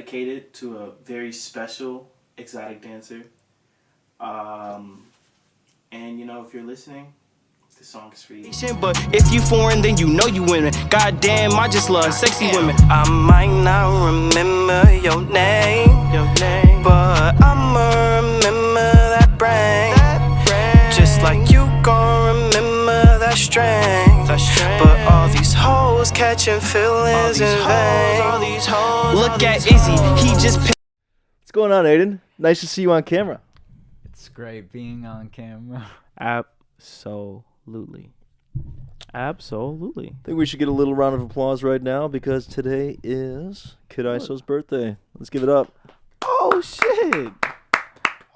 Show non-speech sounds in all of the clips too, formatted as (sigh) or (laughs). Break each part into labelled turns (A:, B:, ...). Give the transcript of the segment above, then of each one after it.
A: dedicated to a very special exotic dancer. Um, and you know, if you're listening, the song is for you.
B: But if you foreign, then you know you women. Goddamn, I just love sexy women. I might not remember your name, your name, but I'ma remember that brain. Just like you gon' remember that strength. But all these hoes catching feelings in vain. Look at Izzy, he just.
C: What's going on, Aidan? Nice to see you on camera.
D: It's great being on camera.
A: Absolutely. Absolutely.
C: I think we should get a little round of applause right now because today is Kid Iso's birthday. Let's give it up.
A: Oh shit!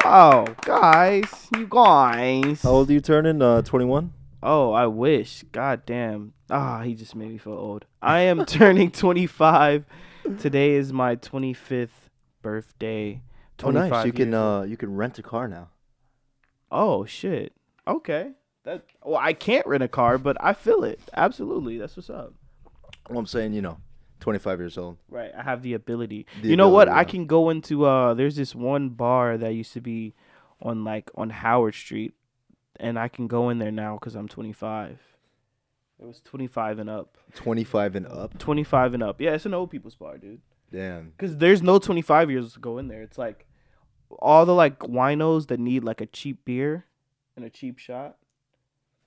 A: Oh, guys, you guys.
C: How old are you turning? Uh, 21?
A: Oh, I wish. God damn. Ah, he just made me feel old. I am (laughs) turning 25. Today is my 25th birthday.
C: Oh, nice. You can
A: years
C: uh, you can rent a car now.
A: Oh shit. Okay. That. Well, I can't rent a car, but I feel it. Absolutely. That's what's up.
C: Well, I'm saying, you know, 25 years old.
A: Right. I have the ability.
C: The
A: you know what?
C: ability,
A: I can go into uh there's this one bar that used to be on like on Howard Street and I can go in there now cuz I'm 25. It was 25 and up.
C: 25 and up.
A: 25 and up. Yeah, it's an old people's bar, dude.
C: Damn.
A: Cuz there's no 25 years to go in there. It's like all the like winos that need like a cheap beer and a cheap shot.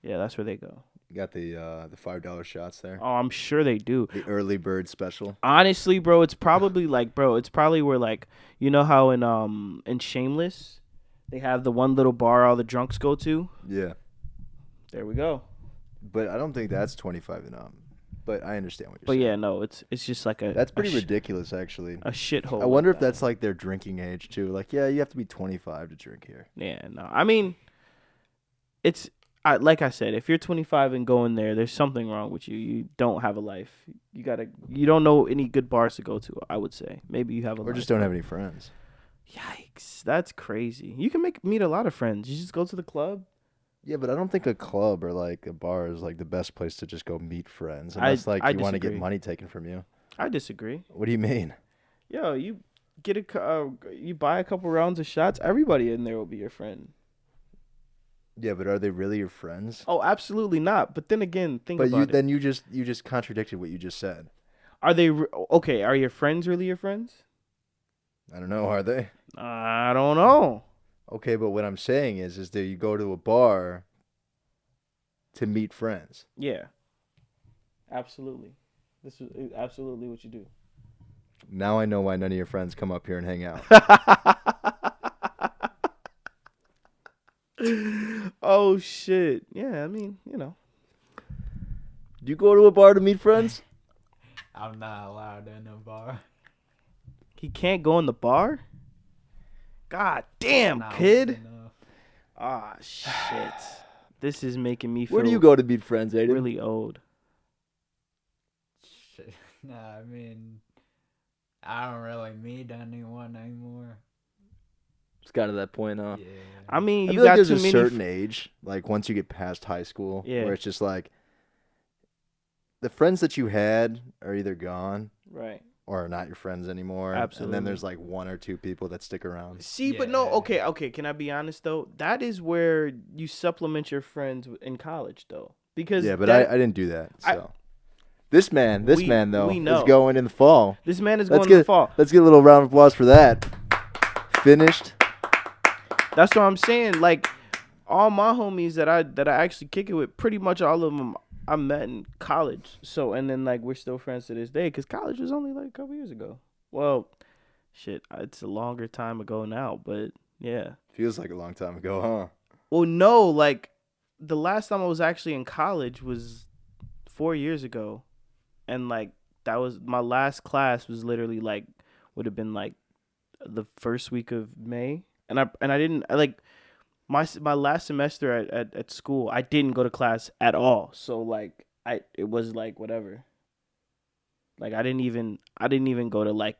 A: Yeah, that's where they go.
C: You got the uh, the five dollar shots there.
A: Oh, I'm sure they do.
C: The early bird special.
A: Honestly, bro, it's probably like, bro, it's probably where like, you know how in um in Shameless, they have the one little bar all the drunks go to.
C: Yeah,
A: There we go.
C: But I don't think that's 25 and up. But I understand what you're saying.
A: But
C: saying.
A: yeah, no, it's it's just like a
C: that's
A: a
C: pretty
A: sh-
C: ridiculous, actually.
A: A shithole.
C: I wonder
A: like
C: if
A: that.
C: that's like their drinking age too. Like, yeah, you have to be 25 to drink here.
A: Yeah, no. I mean, it's I like I said, if you're 25 and going there, there's something wrong with you. You don't have a life. You gotta. You don't know any good bars to go to. I would say maybe you have a.
C: Or just don't have any friends.
A: Yikes! That's crazy. You can make meet a lot of friends. You just go to the club.
C: Yeah, but I don't think a club or like a bar is like the best place to just go meet friends
A: I-
C: unless like
A: I
C: you want to get
A: disagree.
C: money taken from you.
A: I disagree.
C: What do you mean?
A: Yo, you get a cou- uh, you buy a couple rounds of shots. Everybody in there will be your friend.
C: Yeah, but are they really your friends?
A: Oh, absolutely not. But then again, think
C: but
A: about
C: you
A: it.
C: then you just you just contradicted what you just said.
A: Are they re- okay? Are your friends really your friends?
C: I don't know, are they?
A: I don't know.
C: Okay, but what I'm saying is is that you go to a bar to meet friends.
A: Yeah. Absolutely. This is uh, absolutely what you do.
C: Now I know why none of your friends come up here and hang out. (laughs)
A: oh shit. Yeah, I mean, you know.
C: Do you go to a bar to meet friends? (laughs)
D: I'm not allowed in a bar.
A: He can't go in the bar? God damn,
D: Not
A: kid.
D: enough.
A: Ah, shit. (sighs) This is making me feel
C: Where do you go to meet friends, Aidan?
A: really old.
D: Shit. (laughs) Nah, I mean, I don't really meet anyone anymore.
C: It's got to that point, huh?
D: Yeah.
A: I mean,
C: I
A: you
C: feel like
A: got
C: there's
A: too
C: a
A: many.
C: certain
A: f-
C: age, like once you get past high school,
A: Yeah.
C: where it's just like the friends that you had are either gone
A: right.
C: Or are not your friends anymore.
A: Absolutely.
C: And then there's like one or two people that stick around.
A: See, but no, okay, okay. Can I be honest though? That is where you supplement your friends in college, though, because
C: Yeah, but
A: that-
C: I, I didn't do that.
A: I-
C: So this man, this
A: We-
C: man though, is going in the fall.
A: this man is
C: Let's
A: going
C: get
A: to the fall.
C: let's get a little round of applause for that. Finished.
A: That's what I'm saying. Like all my homies that I that I actually kick it with, pretty much all of them I met in college. So and then like we're still friends to this day because college was only like a couple years ago. Well, shit, it's a longer time ago now, but yeah.
C: Feels like a long time ago, huh?
A: Well, no, like the last time I was actually in college was four years ago, and like that was my last class was literally like would have been like the first week of May, and I and I didn't I, like my my last semester at, at at school I didn't go to class at all, so like I it was like whatever. Like I didn't even I didn't even go to like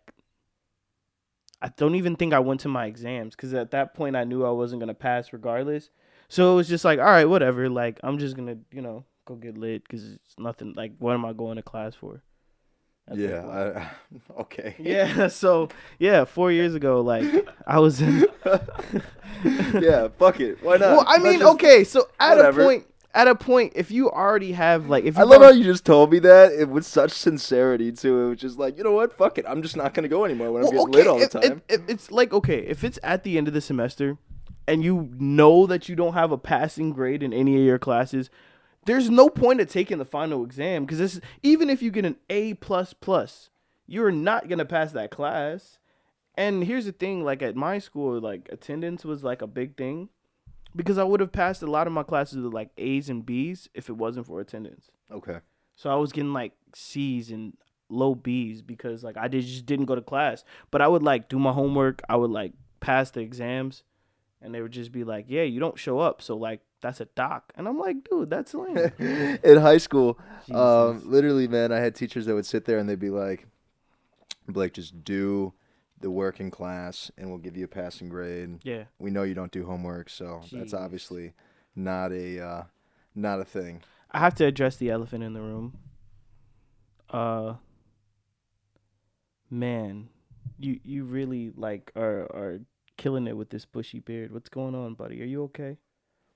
A: I don't even think I went to my exams because at that point I knew I wasn't gonna pass regardless. So it was just like, all right, whatever. Like I'm just gonna, you know, go get lit because it's nothing. Like, what am I going to class for?
C: Yeah. I, (laughs) okay.
A: Yeah, (laughs) so yeah, four years ago, like I was in. (laughs)
C: yeah. Fuck it. Why not?
A: well, I mean,
C: just-
A: okay, so at
C: whatever.
A: a point, at a point, if you already have like, if you
C: I love how you just told me that it with such sincerity too. It was just like, you know what? Fuck it. I'm just not gonna go anymore when I'm getting lit all the
A: if- if-
C: time.
A: it's like okay, if it's at the end of the semester, and you know that you don't have a passing grade in any of your classes, there's no point of taking the final exam because this even if you get an A plus plus, you're not gonna pass that class. And here's the thing, like at my school, like attendance was like a big thing. Because I would have passed a lot of my classes with like A's and B's if it wasn't for attendance.
C: okay.
A: So I was getting like C's and low B's because like I did, just didn't go to class. But I would like do my homework. I would like pass the exams, and they would just be like, "Yeah, you don't show up, so like that's a doc." And I'm like, "Dude, that's lame." (laughs)
C: In high school, um, literally, man, I had teachers that would sit there and they'd be like, Blake, just do the work in class and we'll give you a passing grade.
A: yeah,
C: We know you don't do homework, so that's obviously not a uh, not a thing.
A: I have to address the elephant in the room. Uh, man, you you really like are are killing it with this bushy beard. What's going on, buddy? Are you okay?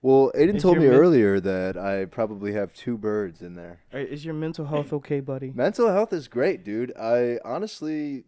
C: Well, Aidan
A: Is
C: told me
A: men-
C: earlier that I probably have two birds in there.
A: Are- Is your mental health (clears throat) okay, buddy?
C: Mental health is great, dude. I honestly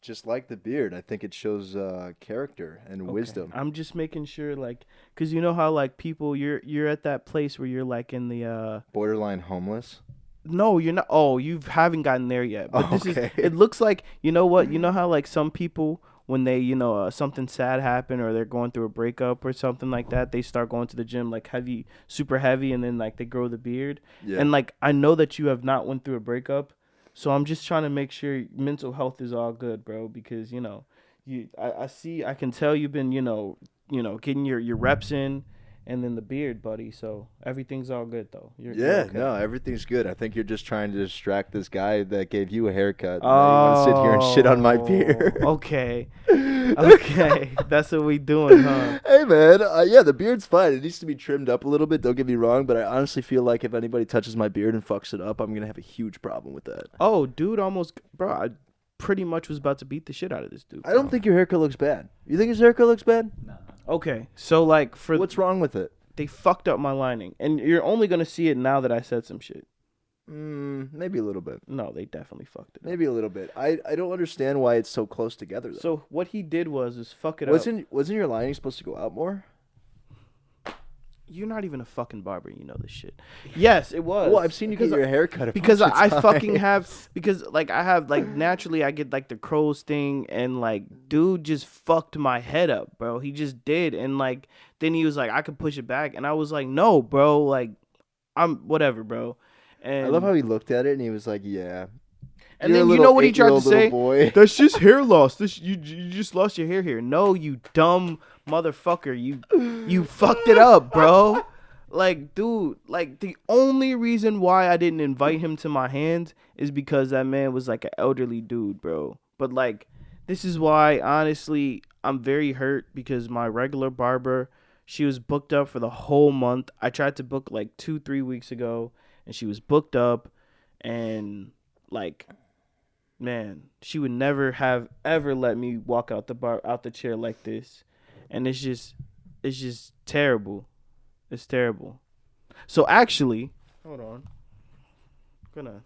C: just like the beard. I think it shows uh, character and
A: Okay.
C: wisdom.
A: I'm just making sure, like, cause you know how like people, you're you're at that place where you're like in the uh,
C: Borderline homeless.
A: no, you're not. Oh, you haven't gotten there yet. But this (laughs)
C: Okay.
A: is. It looks like you know what? You know how like some people when they you know uh, something sad happened or they're going through a breakup or something like that, they start going to the gym like heavy, super heavy, and then like they grow the beard.
C: Yeah.
A: And like I know that you have not went through a breakup, so I'm just trying to make sure mental health is all good, bro. Because you know, you I, I see I can tell you've been you know you know getting your your reps in, and then the beard, buddy. So everything's all good though. You're, you're
C: yeah,
A: okay.
C: no, everything's good. I think you're just trying to distract this guy that gave you a haircut. Oh, you sit here and shit on my beard.
A: Oh, (laughs) okay, (laughs) okay, that's what we doing, huh?
C: Hey man, uh, yeah, the beard's fine. It needs to be trimmed up a little bit. Don't get me wrong, but I honestly feel like if anybody touches my beard and fucks it up, I'm gonna have a huge problem with that.
A: Oh, dude, almost, bro. I pretty much was about to beat the shit out of this dude.
C: I don't
A: bro.
C: think your haircut looks bad. You think his haircut looks bad?
D: No.
A: Okay, so like for
C: What's wrong with it?
A: they fucked up my lining, and you're only gonna see it now that I said some shit.
C: Mm, maybe a little bit.
A: No, they definitely fucked it. up.
C: Maybe a little bit. I, I don't understand why it's so close together though.
A: So what he did was is fuck it up.
C: wasn't wasn't your lining supposed to go out more?
A: You're not even a fucking barber. You know this shit. Yes, it was.
C: Well, I've seen you
A: because
C: get your hair cut a
A: because
C: of
A: I fucking have (laughs) because like I have like naturally I get like the crows thing and like dude just fucked my head up, bro. He just did and like then he was like I could push it back and I was like no, bro. Like I'm whatever, bro. And
C: I love how he looked at it and he was like, "Yeah."
A: And
C: You're
A: then you know what he tried to say?
C: Boy. (laughs)
A: That's just hair loss. This you you just lost your hair here. No, you dumb motherfucker. You you fucked it up, bro. Like, dude, like the only reason why I didn't invite him to my hands is because that man was like an elderly dude, bro. But like this is why honestly I'm very hurt because my regular barber, she was booked up for the whole month. I tried to book like 2-3 weeks ago and she was booked up and like man, she would never have ever let me walk out the bar out the chair like this. And it's just it's just terrible. It's terrible. So actually, hold on. I'm gonna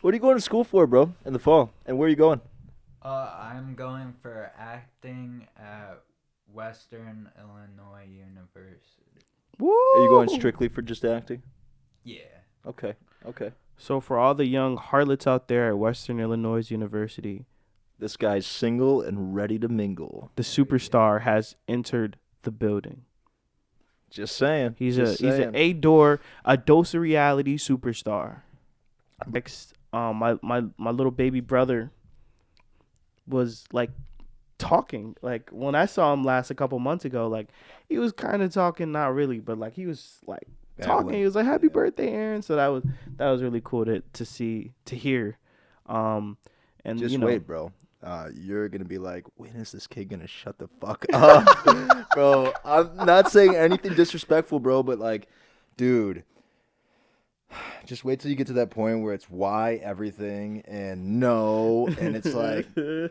C: What are you going to school for, bro? In the fall, and where are you going?
D: Uh, I'm going for acting at Western Illinois University.
A: Woo!
C: Are you going strictly for just acting?
D: Yeah.
C: Okay. Okay.
A: So for all the young harlots out there at Western Illinois University,
C: This guy's single and ready to mingle.
A: the superstar has entered the building.
C: Just saying.
A: He's
C: just
A: a he's an a door a dose of reality superstar. Next, um, my my my little baby brother was like talking like when I saw him last a couple months ago. Like he was kind of talking, not really, but like he was like talking. He was like, "Happy birthday, Aaron!" So that was that was really cool to to see to hear. Um, and
C: Just
A: you know,
C: wait, bro. Uh, you're gonna be like, when is this kid gonna shut the fuck (laughs) up, (laughs) bro? I'm not saying anything disrespectful, bro, but like, dude, (sighs) Just wait till you get to that point where it's why everything and no, and it's like, (laughs) you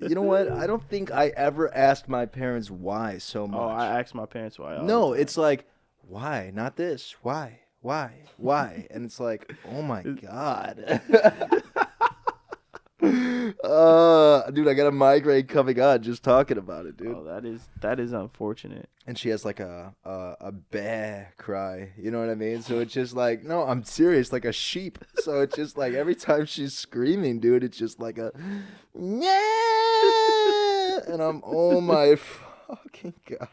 C: know what? I don't think I ever asked my parents why so much.
A: Oh, I asked my parents why.
C: no, it's like, why? Not this. Why? Why? Why? And it's like, oh my god. (laughs) uh, dude, I got a migraine coming on just talking about it, dude.
A: Oh, that is that is unfortunate.
C: And she has like a a, a bear cry. You know what I mean? So it's just like, no, I'm serious, like a sheep. So it's just like every time she's screaming, dude, it's just like a yeah. And I'm oh my (laughs) fucking god.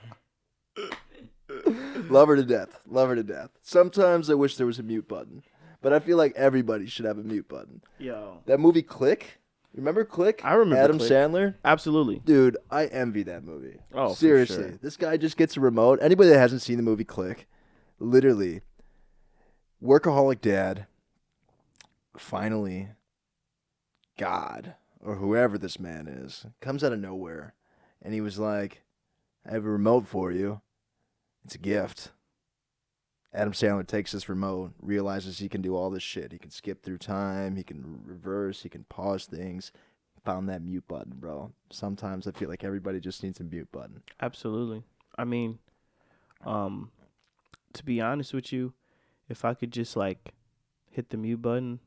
C: Love her to death. Love her to death. Sometimes I wish there was a mute button, but I feel like everybody should have a mute button.
A: Yo,
C: That movie Click. Remember Click?
A: I remember
C: Adam
A: Click.
C: Sandler.
A: absolutely.
C: Dude, I envy that movie.
A: Oh, for
C: seriously,
A: sure.
C: this guy just gets a remote. Anybody that hasn't seen the movie Click, literally, workaholic dad. Finally, God or whoever this man is comes out of nowhere, and he was like, "I have a remote for you. It's a gift." Adam Sandler takes this remote, realizes he can do all this shit. He can skip through time, he can reverse, he can pause things. Found that mute button, bro. Sometimes I feel like everybody just needs a mute button.
A: Absolutely. I mean, um, to be honest with you, if I could just like hit the mute button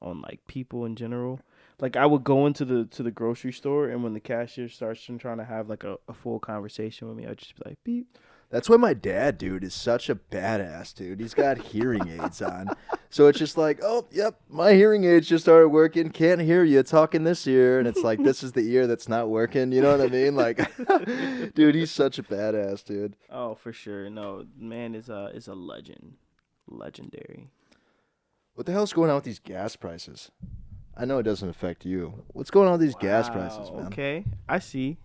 A: on like people in general, like I would go into the to the grocery store and when the cashier starts trying to have like a, a full conversation with me, I'd just be like beep.
C: That's why my dad, dude, is such a badass, dude. He's got hearing aids on. So it's just like, oh, yep, my hearing aids just started working. Can't hear you talking this ear. And it's like, this is the ear that's not working. You know what I mean? Like, (laughs) dude, he's such a badass, dude.
A: Oh, for sure. No, man is a is a legend, legendary.
C: What the hell's going on with these gas prices? I know it doesn't affect you. What's going on with these gas prices, man?
A: Okay, I see.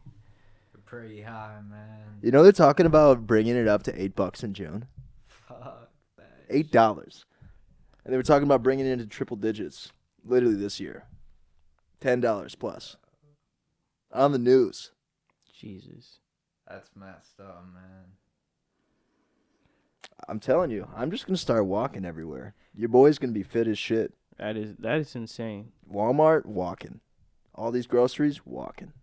D: Pretty high, man.
C: You know they're talking about bringing it up to eight bucks in June.
D: Fuck that.
C: Eight dollars, and they were talking about bringing it into triple digits, literally this year. Ten dollars plus. On the news.
A: Jesus.
D: That's messed up, man.
C: I'm telling you, I'm just gonna start walking everywhere. Your boy's gonna be fit as shit.
A: That is that is insane.
C: Walmart, walking. All these groceries, walking.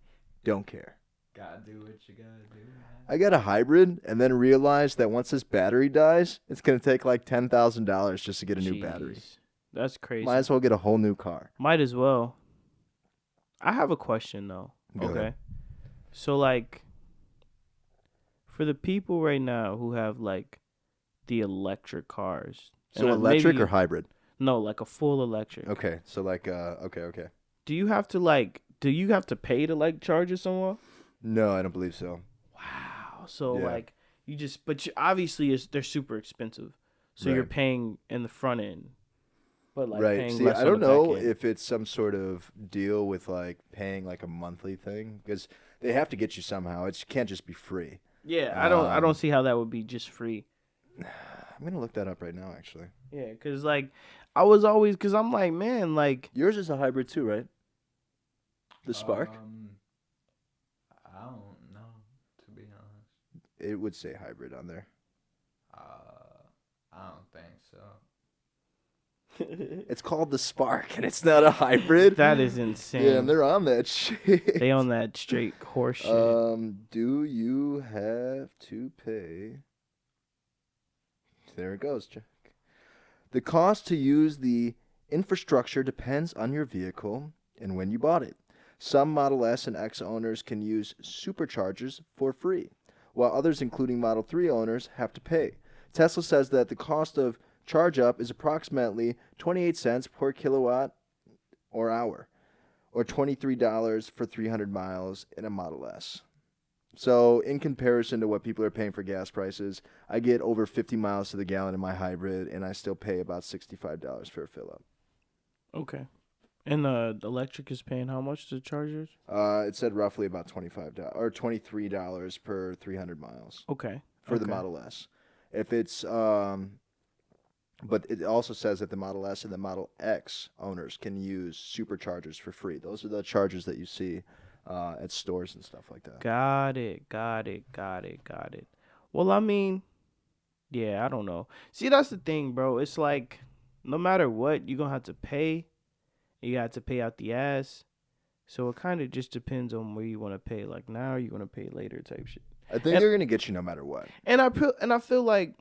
C: Don't care.
D: Gotta do what you gotta do.
C: I got a hybrid, and then realized that once this battery dies, it's gonna take like ten thousand dollars just to get a new battery.
A: Jeez. That's crazy.
C: Might as well get a whole new car.
A: Might as well. I have a question though.
C: Go
A: okay.
C: ahead.
A: So like for the people right now who have like the electric cars.
C: So electric
A: maybe-
C: or hybrid?
A: No, like a full electric.
C: Okay, so like uh, okay, okay.
A: Do you have to like do you have to pay to like charge it somewhere?
C: No, I don't believe so.
A: Wow. So
C: Yeah.
A: like you just but you, obviously it's, they're super expensive. So you're paying in the front end. But like
C: right.
A: paying
C: See, I don't know if it's some sort of deal with like paying like a monthly thing because they have to get you somehow. It can't just be free.
A: Yeah, I don't I
C: Um,
A: don't see how that would be just free. (sighs)
C: I'm gonna look that up right now. Actually,
A: Yeah, cuz like I was always cuz I'm like, man, like
C: yours is a hybrid too, right? The Spark.
D: Um, I don't know, to be honest.
C: It would say hybrid on there.
D: Uh, I don't think so. (laughs)
C: It's called the Spark, and it's not a hybrid.
A: that is insane.
C: Yeah, and they're on that (laughs) shit.
A: they on that straight horse shit.
C: Um, do you have to pay? There it goes, Jack. The cost to use the infrastructure depends on your vehicle and when you bought it. Some Model S and X owners can use superchargers for free, while others, including Model 3 owners, have to pay. Tesla says that the cost of charge up is approximately 28 cents per kilowatt or hour or $23 for 300 miles in a Model S. So, in comparison to what people are paying for gas prices, I get over 50 miles to the gallon in my hybrid, and I still pay about $65 for a fill up.
A: okay. And the electric is paying how much to chargers?
C: Uh, it said roughly about $25 or $23 per 300 miles
A: Okay.
C: for the. Model S. If it's, um, but it also says that the Model S and the Model X owners can use superchargers for free. Those are the chargers that you see uh, at stores and stuff like that.
A: Got it. Got it. Got it. Got it. Well, I mean, yeah, I don't know. See, that's the thing, bro. It's like no matter what, you're gonna have to pay. You got to pay out the ass. So it kind of just depends on where you want to pay. Like now, or you want to pay later type shit.
C: I think
A: And-
C: they're gonna get you no matter what.
A: And I feel and I feel like,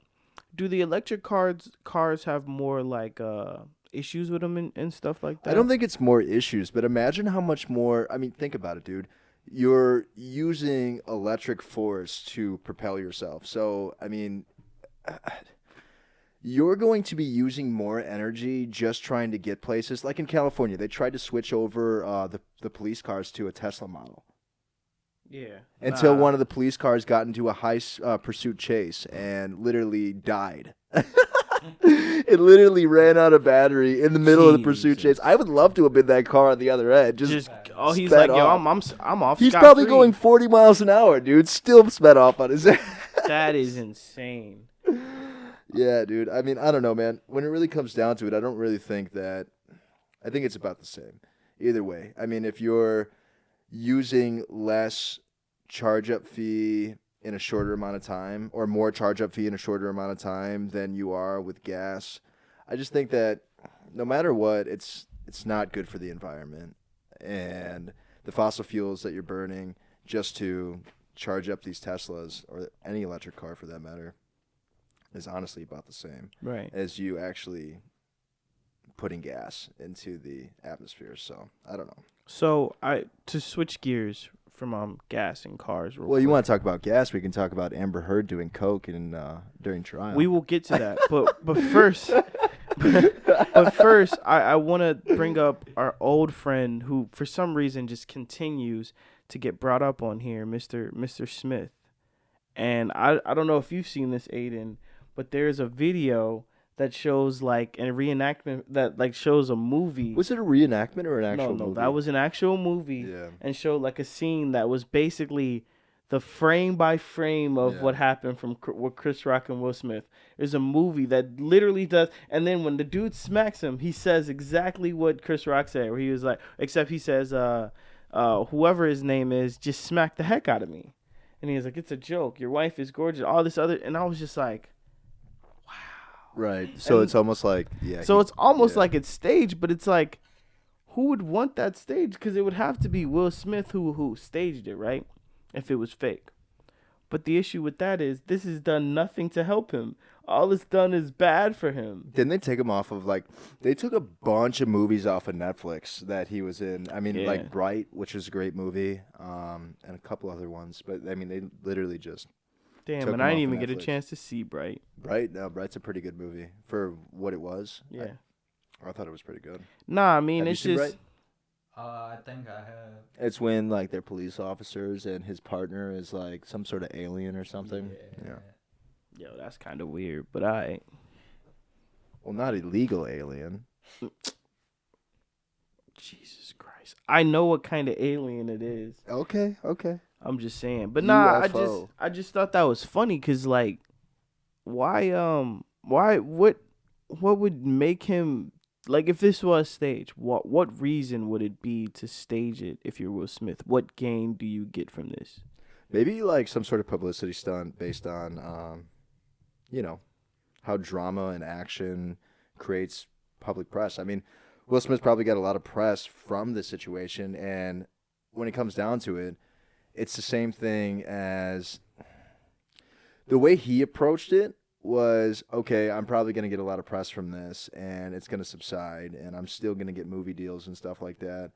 A: do the electric cars cars have more like uh issues with them and, and stuff like that?
C: I don't think it's more issues, but imagine how much more. I mean, think about it, dude. You're using electric force to propel yourself. So, I mean, you're going to be using more energy just trying to get places. Like in California, they tried to switch over uh, the the police cars to a Tesla model
A: Yeah.
C: until
A: Nah.
C: one of the police cars got into a high uh, pursuit chase and literally died. (laughs) it literally ran out of battery in the middle of the pursuit chase. I would love to have been that car on the other end. Just,
A: just oh he's
C: sped
A: like yo. I'm I'm s- I'm off.
C: he's probably
A: scot-free."
C: going 40 miles an hour, dude. Still sped off on his. (laughs)
A: That is insane.
C: Yeah, dude. I mean, I don't know, man. When it really comes down to it, I don't really think that. I think it's about the same. Either way, I mean, if you're using less charge up fee in a shorter amount of time, or more charge up fee in a shorter amount of time than you are with gas, I just think that no matter what, it's it's not good for the environment and the fossil fuels that you're burning just to charge up these Teslas or any electric car for that matter is honestly about the same
A: Right.
C: as you actually putting gas into the atmosphere. So I don't know.
A: So I to switch gears from um gas and cars.
C: Well, you
A: quick.
C: want to talk about gas? We can talk about Amber Heard doing coke in uh, during trial.
A: We will get to that, but but first, (laughs) but first, I I want to bring up our old friend who, for some reason, just continues to get brought up on here, Mister Mister Smith, and I I don't know if you've seen this, Aidan, but there's a video that shows like a reenactment that like shows a movie.
C: was it a reenactment or an actual
A: no,
C: movie?
A: that was an actual movie
C: yeah.
A: and showed like a scene that was basically the frame by frame of
C: Yeah.
A: what happened from with Chris Rock and Will Smith. There's a movie that literally does, and then when the dude smacks him, he says exactly what Chris Rock said, where he was like, except he says, uh, uh, whoever his name is, just smack the heck out of me, and he's like, it's a joke. Your wife is gorgeous. All this other, and I was just like,
C: Right. So
A: And-
C: it's almost like yeah.
A: so
C: he-
A: it's almost
C: yeah.
A: like it's staged, but it's like, who would want that stage? Because it would have to be Will Smith who who staged it, right? If it was fake. But the issue with that is this has done nothing to help him. All it's done is bad for him.
C: Didn't they take him off of like they took a bunch of movies off of Netflix that he was in. I mean,
A: Yeah.
C: like Bright, which is a great movie, um, and a couple other ones. But I mean, they literally just
A: Damn,
C: Took
A: and I didn't even
C: of
A: get a chance to see Bright.
C: Bright. No, Bright's a pretty good movie for what it was.
A: Yeah.
C: I, thought it was pretty good.
A: Nah, I mean
C: Have you
A: it's
C: seen
A: just
D: Uh, I think I have.
C: It's when like they're police officers and his partner is like some sort of alien or something. Yeah.
A: yo, that's kind of weird, but I
C: Well, not illegal alien.
A: Jesus Christ. I know what kind of alien it is.
C: Okay. Okay.
A: I'm just saying. But nah, I just I just thought that was funny cuz like why um why what what would make him like if this was staged, what what reason would it be to stage it if you're Will Smith? What gain do you get from this?
C: Maybe like some sort of publicity stunt based on, um, you know, how drama and action creates public press. I mean, Will Smith probably got a lot of press from this situation, and when it comes down to it, it's the same thing as the way he approached it was okay i'm probably going to get a lot of press from this and it's going to subside and i'm still going to get movie deals and stuff like that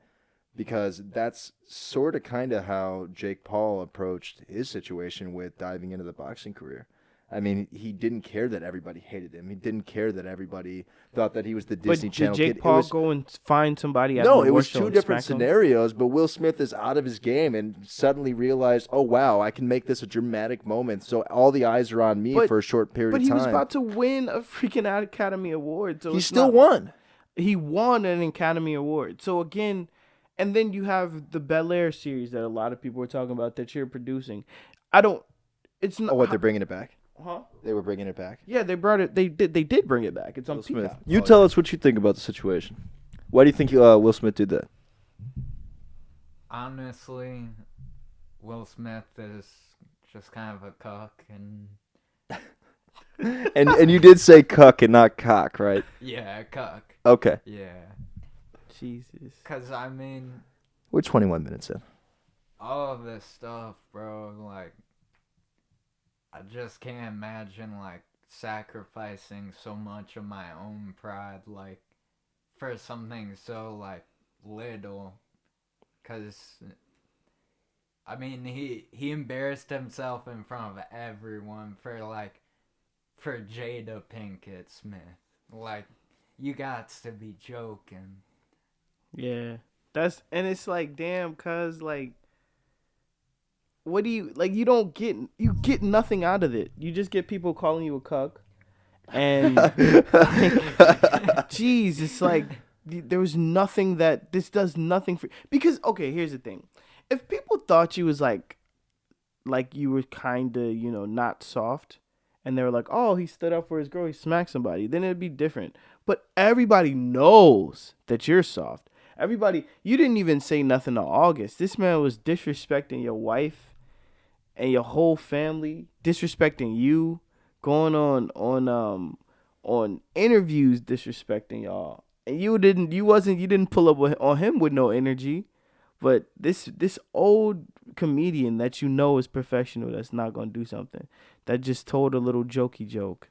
C: because that's sort of kind of how Jake Paul approached his situation with diving into the boxing career. I mean, he didn't care that everybody hated him. He didn't care that everybody thought that he was the
A: But
C: Disney
A: did
C: Channel
A: Jake
C: kid.
A: Paul
C: was-
A: go and find somebody at
C: no, it was two different
A: smack him?
C: scenarios. But Will Smith is out of his game and suddenly realized, oh wow, I can make this a dramatic moment. So all the eyes are on me
A: But-
C: for a short period
A: But he was about to win a freaking Academy Award. So
C: he still
A: not-
C: won.
A: he won an Academy Award. So again, and then you have the Bel Air series that a lot of people are talking about that you're producing. I don't. It's oh, not.
C: Oh, what they're bringing it back?
A: Huh?
C: They were bringing it back.
A: Yeah, they brought it. They did. They did bring it back. It's on Peacock.
C: You tell us what you think about the situation. Why do you think uh, Will Smith did that?
D: Honestly, Will Smith is just kind of a cock, and
C: and and you did say cuck and not cock, right?
D: Yeah, cuck.
C: Okay.
D: Yeah.
A: Jesus.
D: Cause I mean,
C: We're 21 minutes in.
D: all of this stuff, bro. Like, I just can't imagine like sacrificing so much of my own pride, like, for something so like little. Cause, I mean, he he embarrassed himself in front of everyone for like, for Jada Pinkett Smith. Like, you got to be joking.
A: Yeah. That's and it's like damn cuz like what do you like you don't get you get nothing out of it. You just get people calling you a cuck. And jeez, it's (laughs) like there was nothing that this does nothing for because okay, here's the thing. If people thought you was like like you were kind of, you know, not soft and they were like, "Oh, he stood up for his girl, he smacked somebody." Then it'd be different. But everybody knows that you're soft. Everybody, you didn't even say nothing to August. This man was disrespecting your wife and your whole family, disrespecting you, going on on um on interviews disrespecting y'all. And you didn't you wasn't you didn't pull up with, on him with no energy. But this this old comedian that you know is professional that's not gonna do something that just told a little jokey joke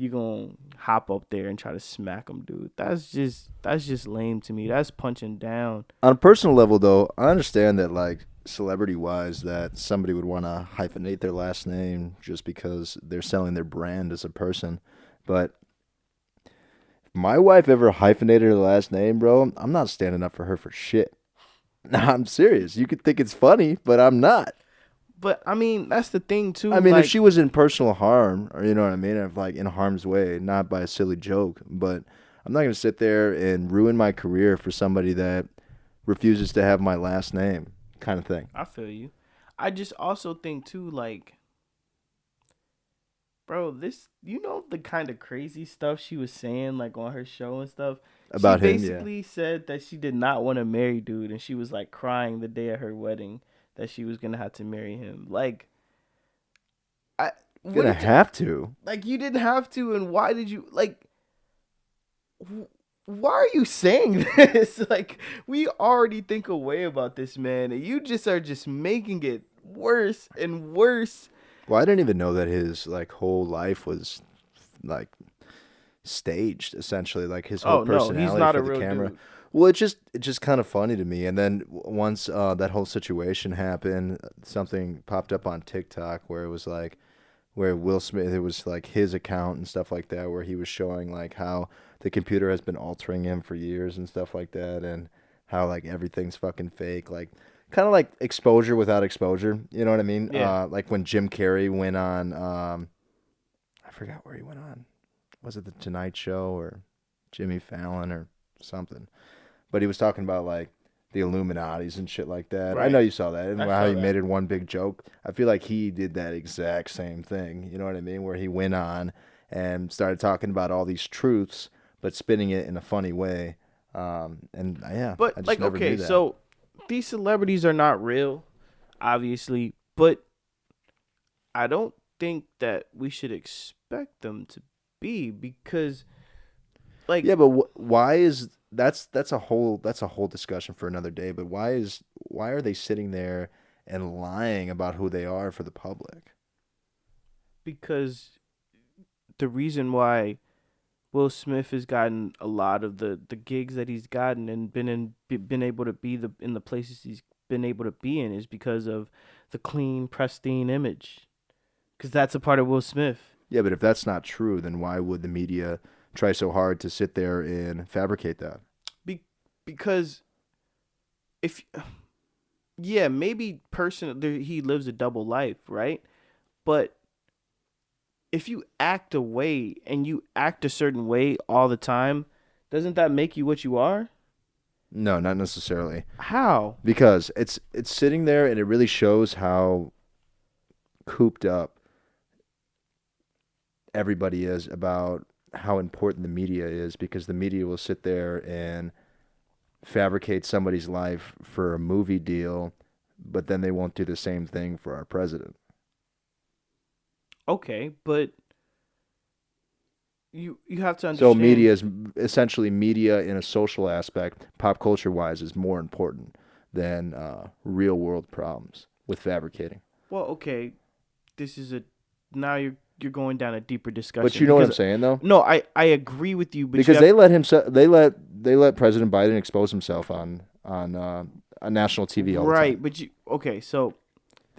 A: you gonna hop up there and try to smack him, dude. That's just that's just lame to me. That's punching down.
C: On a personal level, though, I understand that, like, celebrity wise, that somebody would want to hyphenate their last name just because they're selling their brand as a person. But if my wife ever hyphenated her last name, bro, I'm not standing up for her for shit. (laughs) Nah, I'm serious. You could think it's funny, but I'm not.
A: But I mean, that's the thing too.
C: I mean,
A: like,
C: if she was in personal harm, or you know what I mean, if like in harm's way, not by a silly joke, but I'm not gonna sit there and ruin my career for somebody that refuses to have my last name, kind of thing.
A: I feel you. I just also think too, like, bro, this you know the kind of crazy stuff she was saying, like on her show and stuff.
C: About
A: she
C: him, yeah.
A: basically said that she did not want to marry dude, and she was like crying the day of her wedding that she was gonna have to marry him. Like, I
C: gonna
A: did you-
C: have to.
A: like you didn't have to, and why did you like? wh- Why are you saying (laughs) this? like we already think away about this man, and you just are just making it worse and worse.
C: Well, I didn't even know that his like whole life was like staged, essentially, like his whole
A: Oh, no,
C: personality
A: not
C: for the camera.
A: dude.
C: Well, it just it's just kind of funny to me. And then once uh, that whole situation happened, something popped up on TikTok where it was like where Will Smith it was like his account and stuff like that where he was showing like how the computer has been altering him for years and stuff like that and how like everything's fucking fake like kind of like exposure without exposure you know what i mean?
A: Yeah.
C: uh like when jim carrey went on um i forgot where he went on. Was it the tonight show or jimmy fallon or something? But he was talking about like the illuminatis and shit like that. I know you saw that and
A: I
C: how he
A: that.
C: made it one big joke. I feel like he did that exact same thing you know what i mean? Where he went on and started talking about all these truths but spinning it in a funny way um and uh, yeah I
A: But
C: just
A: like,
C: never knew
A: okay, so these celebrities are not real, obviously, but I don't think that we should expect them to be because, like,
C: Yeah, but wh- why is that's that's a whole that's a whole discussion for another day. But why is why are they sitting there and lying about who they are for the public?
A: because the reason why Will Smith has gotten a lot of the, the gigs that he's gotten and been in been able to be the in the places he's been able to be in is because of the clean pristine image. Because that's a part of Will Smith.
C: Yeah, but if that's not true, then why would the media try so hard to sit there and fabricate that?
A: be- because if (sighs) yeah maybe person there, he lives a double life right? But if you act a way and you act a certain way all the time doesn't that make you what you are
C: No, not necessarily.
A: how
C: Because it's it's sitting there and it really shows how cooped up everybody is about how important the media is because the media will sit there and fabricate somebody's life for a movie deal, but then they won't do the same thing for our president.
A: Okay but you you have to understand.
C: So media is essentially media in a social aspect, pop culture wise, is more important than uh, real world problems with fabricating.
A: Well, okay, this is a now you're you're going down a deeper discussion.
C: But you know what I'm saying, though,
A: No, I I agree with you, but you
C: because
A: have-
C: they let him they let they let President Biden expose himself on on uh, on national TV all the
A: right, but you okay? So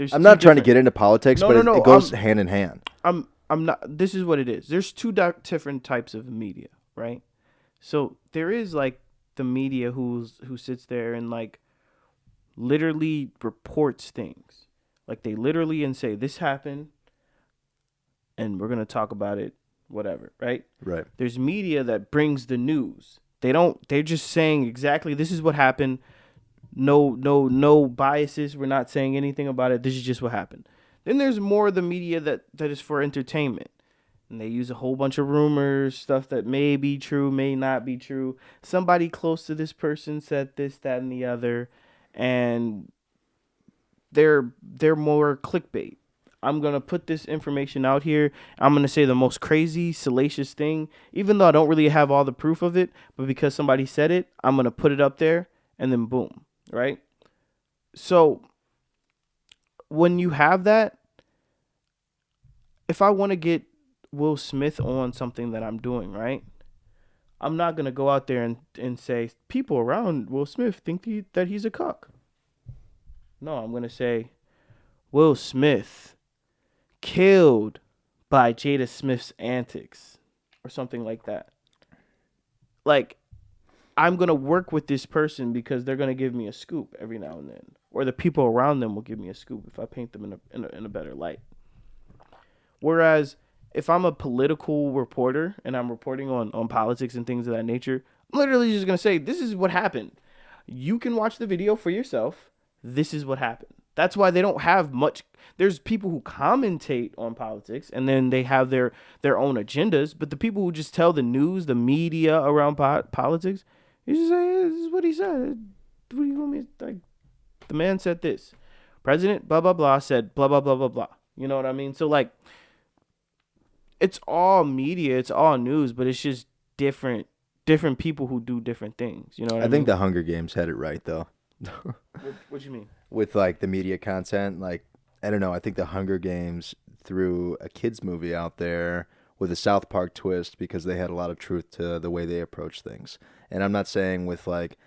A: there's.
C: I'm not trying to get into politics,
A: No,
C: but
A: no,
C: it,
A: no,
C: it goes
A: I'm-
C: hand in hand.
A: I'm I'm not. This is what it is. There's two di- different types of media, right? So there is like the media who's who sits there and like literally reports things, like they literally and say this happened, and we're gonna talk about it, whatever, right?
C: Right.
A: There's media that brings the news. They don't. They're just saying exactly this is what happened. No, no, no biases. We're not saying anything about it. This is just what happened. Then there's more of the media that that is for entertainment, and they use a whole bunch of rumors, stuff that may be true, may not be true. Somebody close to this person said this, that, and the other, and they're they're more clickbait. I'm gonna put this information out here. I'm gonna say the most crazy, salacious thing, even though I don't really have all the proof of it. But because somebody said it, I'm gonna put it up there, and then boom, right? So when you have that, if I want to get Will Smith on something that I'm doing, right? I'm not gonna go out there and, and say people around Will Smith think he, that he's a cuck. No, I'm gonna say Will Smith killed by Jada Smith's antics or something like that. Like I'm to work with this person because they're to give me a scoop every now and then or the people around them will give me a scoop if I paint them in a in a, in a better light. Whereas if I'm a political reporter and I'm reporting on on politics and things of that nature, I'm literally just to say this is what happened. You can watch the video for yourself. This is what happened. That's why they don't have much. There's people who commentate on politics and then they have their their own agendas. But the people who just tell the news, the media around po- politics, you just say this is what he said. What do you want me to- like? The man said this. President blah blah blah said blah blah blah blah blah. You know what I mean? So like, it's all media, it's all news, but it's just different different people who do different things. You know what I,
C: I think
A: mean?
C: the Hunger Games had it right though. (laughs)
A: What, what you mean?
C: with like the media content. Like I don't know. I think the Hunger Games threw a kids movie out there with a South Park twist because they had a lot of truth to the way they approach things. And I'm not saying with like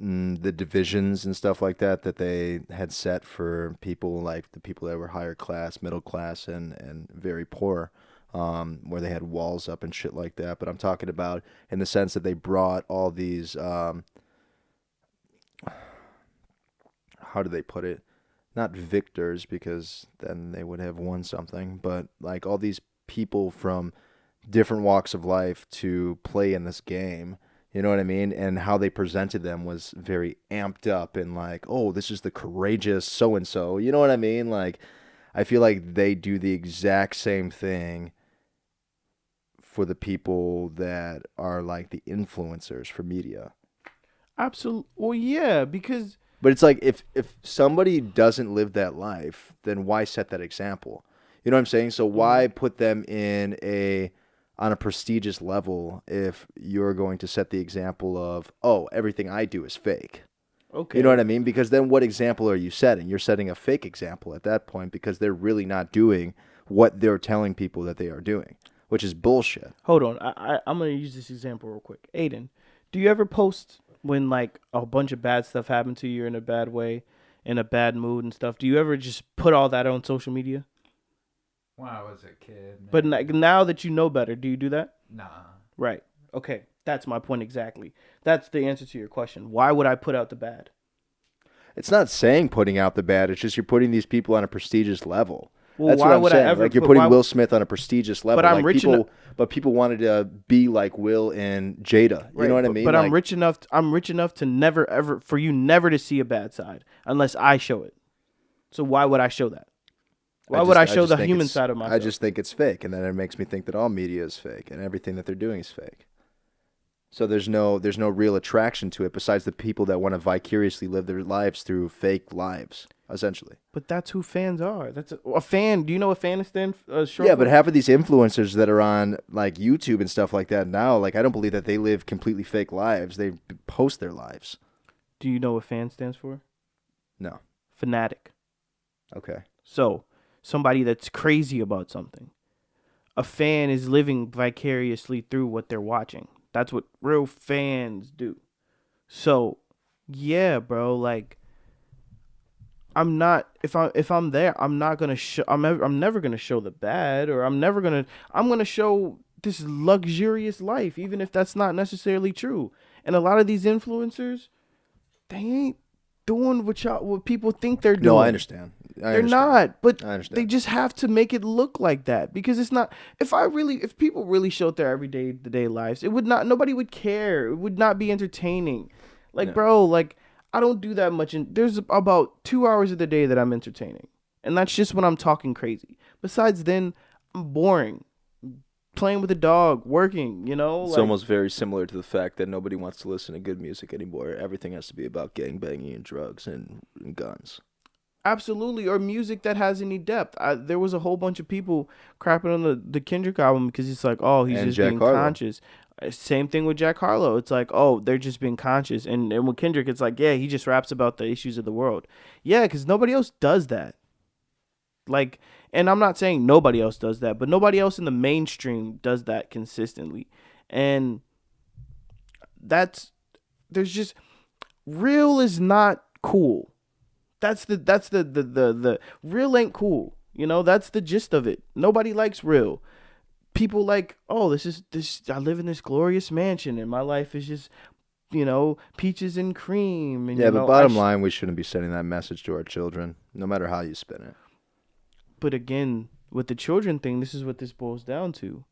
C: mm, the divisions and stuff like that that they had set for people like the people that were higher class, middle class, and and very poor. Um, where they had walls up and shit like that, but I'm talking about in the sense that they brought all these um, how do they put it? Not victors because then they would have won something, but like all these people from different walks of life to play in this game. You know what I mean? And how they presented them was very amped up and like, oh, this is the courageous so and so. You know what I mean? Like, I feel like they do the exact same thing for the people that are like the influencers for media.
A: Absolutely. Well, yeah, because
C: But it's like if if somebody doesn't live that life, then why set that example? You know what I'm saying? So why mm-hmm. put them in a on a prestigious level if you're going to set the example of, oh, everything I do is fake.
A: okay,
C: You know what I mean? Because then what example are you setting? You're setting a fake example at that point because they're really not doing what they're telling people that they are doing, which is bullshit.
A: Hold on, I, I I'm gonna use this example real quick. Aidan, do you ever post when like a bunch of bad stuff happened to you in a bad way, in a bad mood and stuff? Do you ever just put all that on social media?
D: When I was a kid.
A: But
D: maybe.
A: like now that you know better, do you do that?
D: nah.
A: Right. Okay, that's my point exactly. That's the answer to your question. Why would I put out the bad?
C: It's not saying putting out the bad. It's just you're putting these people on a prestigious level.
A: Well,
C: That's
A: why
C: what I'm
A: would
C: saying.
A: I ever?
C: like you're putting
A: why-
C: Will Smith on a prestigious level.
A: But I'm
C: like
A: rich
C: people,
A: enough-
C: but people wanted to be like Will and Jada. You
A: Right,
C: know what I mean?
A: But I'm rich enough. I'm rich enough to never ever for you never to see a bad side unless I show it. So why would I show that? Why would I show
C: just
A: the human side of myself?
C: I just think it's fake, and then it makes me think that all media is fake, and everything that they're doing is fake. So there's no there's no real attraction to it besides the people that want to vicariously live their lives through fake lives, essentially.
A: But that's who fans are. That's a, a fan. Do you know what fan stand uh,
C: yeah, but half of these influencers that are on like YouTube and stuff like that now, like I don't believe that they live completely fake lives. They post their lives.
A: Do you know what fan stands for?
C: No.
A: Fanatic.
C: Okay.
A: So, somebody that's crazy about something. A fan is living vicariously through what they're watching. That's what real fans do. So, yeah, bro, like I'm not if I if I'm there, I'm not going to show I'm ever, I'm never going to show the bad or I'm never going to I'm going to show this luxurious life even if that's not necessarily true. And a lot of these influencers they ain't doing what y'all what people think they're doing.
C: No, I understand.
A: They're not, but they just have to make it look like that because it's not. If I really, if people really showed their everyday to day lives, it would not. Nobody would care. It would not be entertaining. Like,
C: Yeah.
A: bro, like I don't do that much. And there's about two hours of the day that I'm entertaining, and that's just when I'm talking crazy. Besides, then I'm boring, playing with a dog, working. You know,
E: It's
A: like,
E: almost very similar to the fact that nobody wants to listen to good music anymore. Everything has to be about gang banging and drugs and, and guns.
A: Absolutely, or music that has any depth. I, there was a whole bunch of people crapping on the, the Kendrick album because it's like, oh, he's
C: And
A: just
C: Jack
A: being
C: Harlow.
A: conscious. Uh, Same thing with Jack Harlow. It's like, oh, they're just being conscious. And and with Kendrick, it's like, yeah, he just raps about the issues of the world. Yeah, because nobody else does that. Like, and I'm not saying nobody else does that, but nobody else in the mainstream does that consistently. And that's there's just real is not cool. That's the that's the the the, the real ain't cool. You know, that's the gist of it. Nobody likes real. People like, oh, this is this I live in this glorious mansion and my life is just you know, peaches and cream and
C: Yeah,
A: you
C: but
A: know, I
C: bottom
A: sh-
C: line, we shouldn't be sending that message to our children, no matter how you spin it.
A: But again, with the children thing, this is what this boils down to.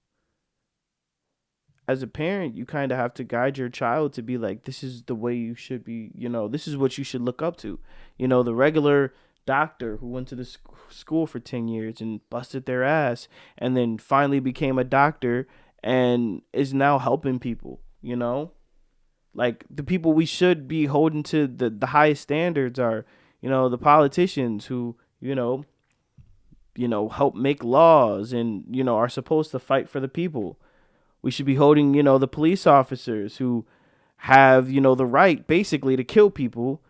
A: As a parent, you kind of have to guide your child to be like, this is the way you should be, you know, this is what you should look up to. You know, the regular doctor who went to the sc- school for 10 years and busted their ass and then finally became a doctor and is now helping people, you know? Like the people we should be holding to the, the highest standards are, you know, the politicians who, you know, you know, help make laws and, you know, are supposed to fight for the people. We should be holding, you know, the police officers who have, you know, the right basically to kill people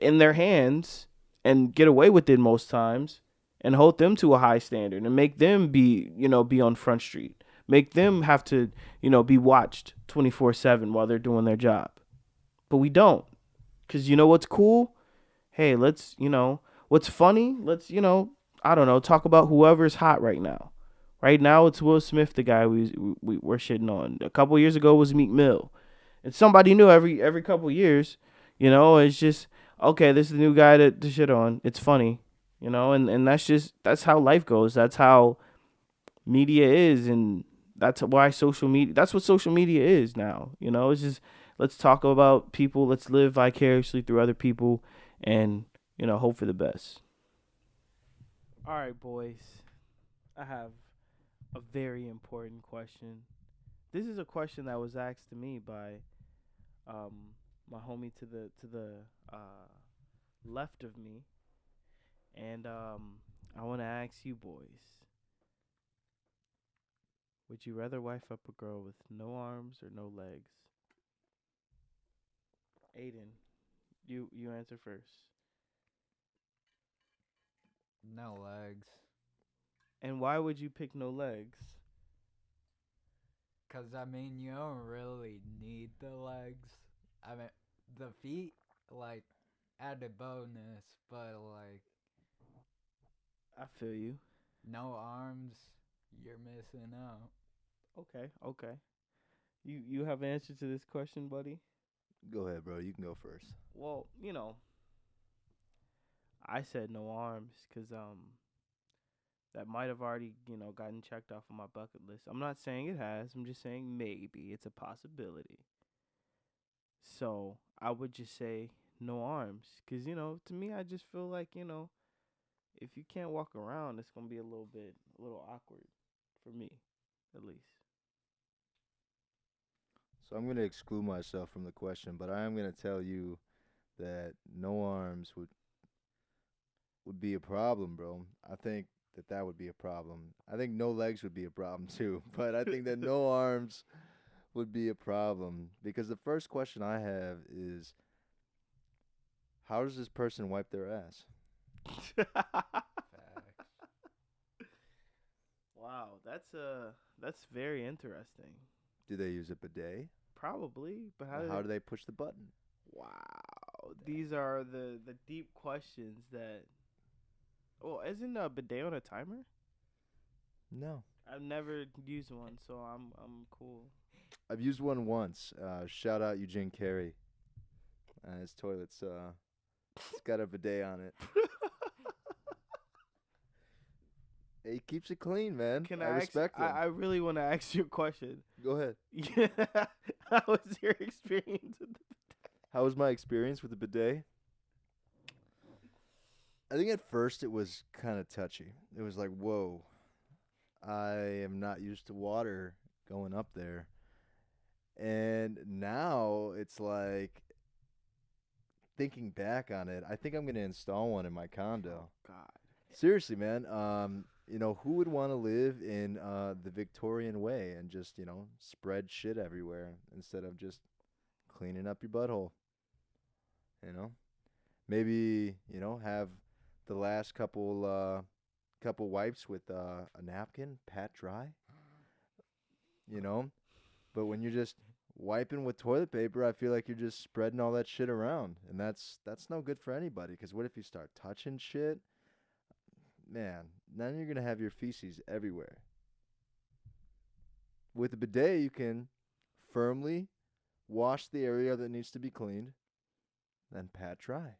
A: in their hands and get away with it most times and hold them to a high standard and make them be, you know, be on front street. Make them have to, you know, be watched 24/7 while they're doing their job. But we don't. Cuz you know what's cool? Hey, let's, you know, what's funny? Let's, you know, I don't know, talk about whoever's hot right now. Right now, it's Will Smith, the guy we, we we're shitting on. A couple years ago was Meek Mill. It's somebody new every every couple years. You know, it's just okay. This is the new guy to, to shit on. It's funny, you know, and and that's just that's how life goes. That's how media is, and that's why social media. That's what social media is now. You know, it's just let's talk about people. Let's live vicariously through other people, and you know, hope for the best. All right, boys. I have a very important question. This is a question that was asked to me by um my homie to the to the uh left of me. And um I want to ask you boys. Would you rather wife up a girl with no arms or no legs? Aidan, you you answer first.
D: No legs.
A: And why would you pick no legs?
D: Cause I mean, you don't really need the legs. I mean, the feet like added bonus, but like
A: I feel you.
D: no arms, you're missing out.
A: Okay, okay. You you have an answer to this question, buddy?
C: Go ahead, bro. You can go first.
A: Well, you know, I said no arms because um, that might have already you know gotten checked off of my bucket list. I'm not saying it has. I'm just saying maybe it's a possibility. So I would just say no arms because you know to me I just feel like you know if you can't walk around it's gonna be a little bit a little awkward for me at least.
C: So I'm gonna exclude myself from the question, but I am gonna tell you that no arms would would be a problem, bro. I think that that would be a problem. I think no legs would be a problem (laughs) too, but I think that (laughs) no arms would be a problem because the first question I have is how does this person wipe their ass? (laughs)
A: Wow, that's uh that's very interesting.
C: Do they use a bidet?
A: Probably, but how,
C: How,
A: do
C: do they push the button?
A: Wow, these are the the deep questions that. Well, isn't a bidet on a timer?
C: No.
A: I've never used one, so I'm I'm cool.
C: I've used one once. Uh, shout out Eugene Carey. Uh, his toilet's uh, it's got a bidet on it. (laughs) he keeps it clean, man.
A: Can
C: I,
A: I, ask,
C: respect him.
A: I, I really want to (laughs) ask you a question.
C: Go ahead.
A: Yeah, (laughs) how was your experience with the bidet?
C: How was my experience with the bidet? I think at first it was kind of touchy. It was like, whoa, I am not used to water going up there. And now it's like, thinking back on it, I think I'm going to install one in my condo.
A: God?
C: Seriously, man. Um, you know, who would want to live in uh, the Victorian way and just, you know, spread shit everywhere instead of just cleaning up your butthole? You know, maybe you know have the last couple uh, couple wipes with uh, a napkin pat dry. You know, but when you're just wiping with toilet paper, I feel like you're just spreading all that shit around, and that's that's no good for anybody. Because what if you start touching shit? Man, then you're gonna have your feces everywhere. With a bidet, you can firmly wash the area that needs to be cleaned, then pat dry.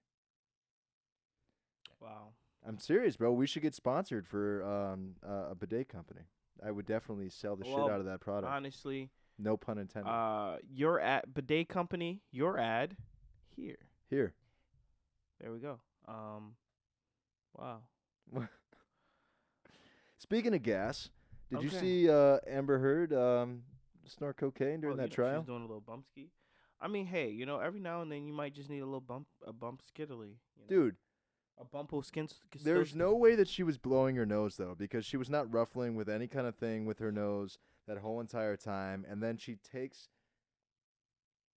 A: Wow.
C: I'm serious, bro. We should get sponsored for um, uh, a bidet company. I would definitely sell the shit out of that product.
A: Honestly,
C: no pun intended.
A: uh, your ad bidet company, your ad, here.
C: Here.
A: There we go. Um, wow. (laughs)
C: Speaking of gas, did you see uh, Amber Heard um, snort cocaine during
A: Oh,
C: that trial?
A: She's doing a little bump ski. I mean, hey, you know, every now and then you might just need a little bump, a bump skittily. You know?
C: Dude,
A: a bumpo skin.
C: there's no way that she was blowing her nose though, because she was not ruffling with any kind of thing with her nose that whole entire time, and then she takes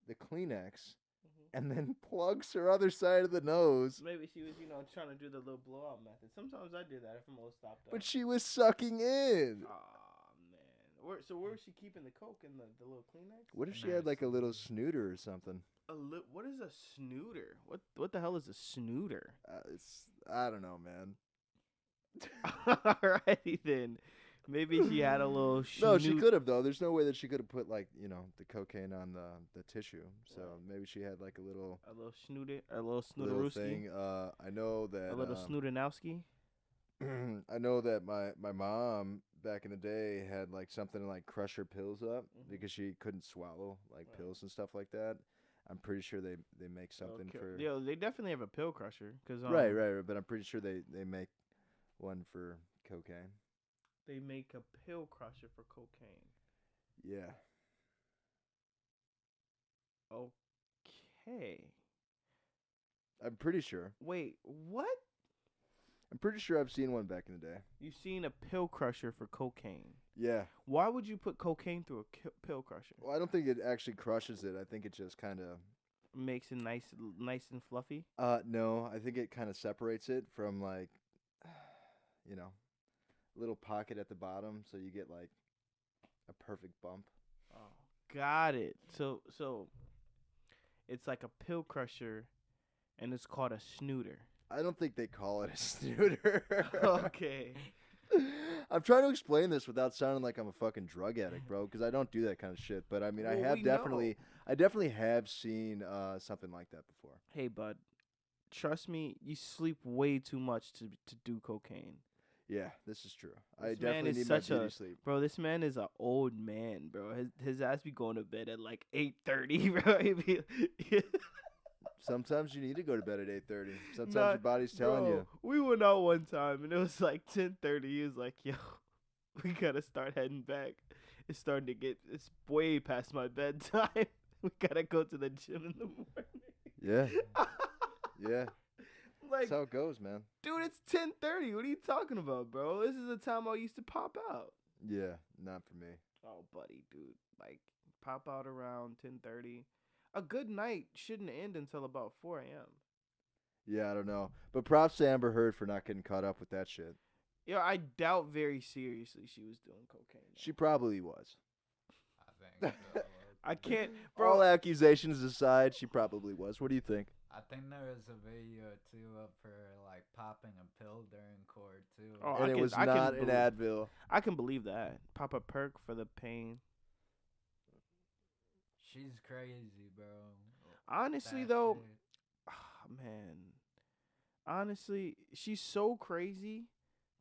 C: the Kleenex
A: Mhm.
C: and then (laughs) plugs her other side of the nose.
A: Maybe she was, you know, trying to do the little blowout method. Sometimes I do that if I'm all stopped up.
C: But she was sucking in.
A: Aw, man. Where, so where was she keeping the coke in the, the little Kleenex?
C: What if she had like a little snooter or something?
A: A li- what is a snooter? What what the hell is a snooter?
C: Uh, it's I don't know, man. (laughs)
A: Alrighty then. Maybe she had a little. (laughs)
C: No, she could have though. There's no way that she could have put like you know the cocaine on the the tissue. So maybe she had like a little
A: A little snooter, a little
C: little thing. Uh, I know that
A: a little
C: um,
A: snooterowski. (clears throat)
C: I know that my my mom back in the day had like something to like crush her pills up
A: Mhm.
C: because she couldn't swallow like
A: Right.
C: pills and stuff like that. I'm pretty sure they they make something
A: Okay.
C: for
A: Yo, they definitely have a pill crusher because um,
C: right, right, right. But I'm pretty sure they they make one for cocaine.
A: They make a pill crusher for cocaine.
C: Yeah.
A: Okay.
C: I'm pretty sure.
A: Wait, what?
C: I'm pretty sure I've seen one back in the day.
A: You've seen a pill crusher for cocaine?
C: Yeah.
A: Why would you put cocaine through a ki- pill crusher?
C: Well, I don't think it actually crushes it. I think it just kind of.
A: Makes it nice, nice and fluffy.
C: Uh, no, I think it kind of separates it from like, (sighs) you know, little pocket at the bottom, so you get like a perfect bump.
A: Oh, got it. So, so it's like a pill crusher, and it's called a snooter.
C: I don't think they call it a (laughs) snooter.
A: okay.
C: I'm trying to explain this without sounding like I'm a fucking drug addict, bro, because I don't do that kind of shit. But I mean, I have definitely,
A: know.
C: I definitely have seen uh, something like that before.
A: Hey, bud. Trust me, you sleep way too much to to do cocaine.
C: Yeah, this is true. I
A: This man
C: definitely
A: is
C: need
A: such
C: my
A: a-
C: sleep.
A: Bro, this man is an old man, bro. His his ass be going to bed at like eight thirty, (laughs) bro. (laughs)
C: Sometimes you need to go to bed at 8:30. Sometimes
A: Nah,
C: your body's telling
A: bro,
C: you.
A: We went out one time and it was like ten thirty. He was like, "Yo, (laughs) we gotta start heading back," it's starting to get. It's way past my bedtime. (laughs) we gotta go to the gym in the morning.
C: Yeah. (laughs) yeah.
A: Like,
C: That's how it goes, man.
A: dude, it's ten thirty. What are you talking about, bro? This is the time I used to pop out.
C: Yeah, not for me.
A: Oh, buddy, dude, like pop out around ten thirty. A good night shouldn't end until about four a.m.
C: Yeah, I don't know. But props to Amber Heard for not getting caught up with that shit.
A: Yeah, I doubt very seriously she was doing cocaine.
C: She probably was.
D: I think. (laughs) So.
A: I can't,
C: For
A: All
C: accusations aside, she probably was. What do you think?
D: I think there was a video too of her like popping a pill during court too.
A: Oh,
C: and
A: I
C: it
A: can-
C: was
A: I
C: not an
A: believe-
C: Advil.
A: I can believe that. Pop a perk for the pain.
D: She's crazy, bro.
A: Honestly, though, (sighs) ah, man. Honestly, she's so crazy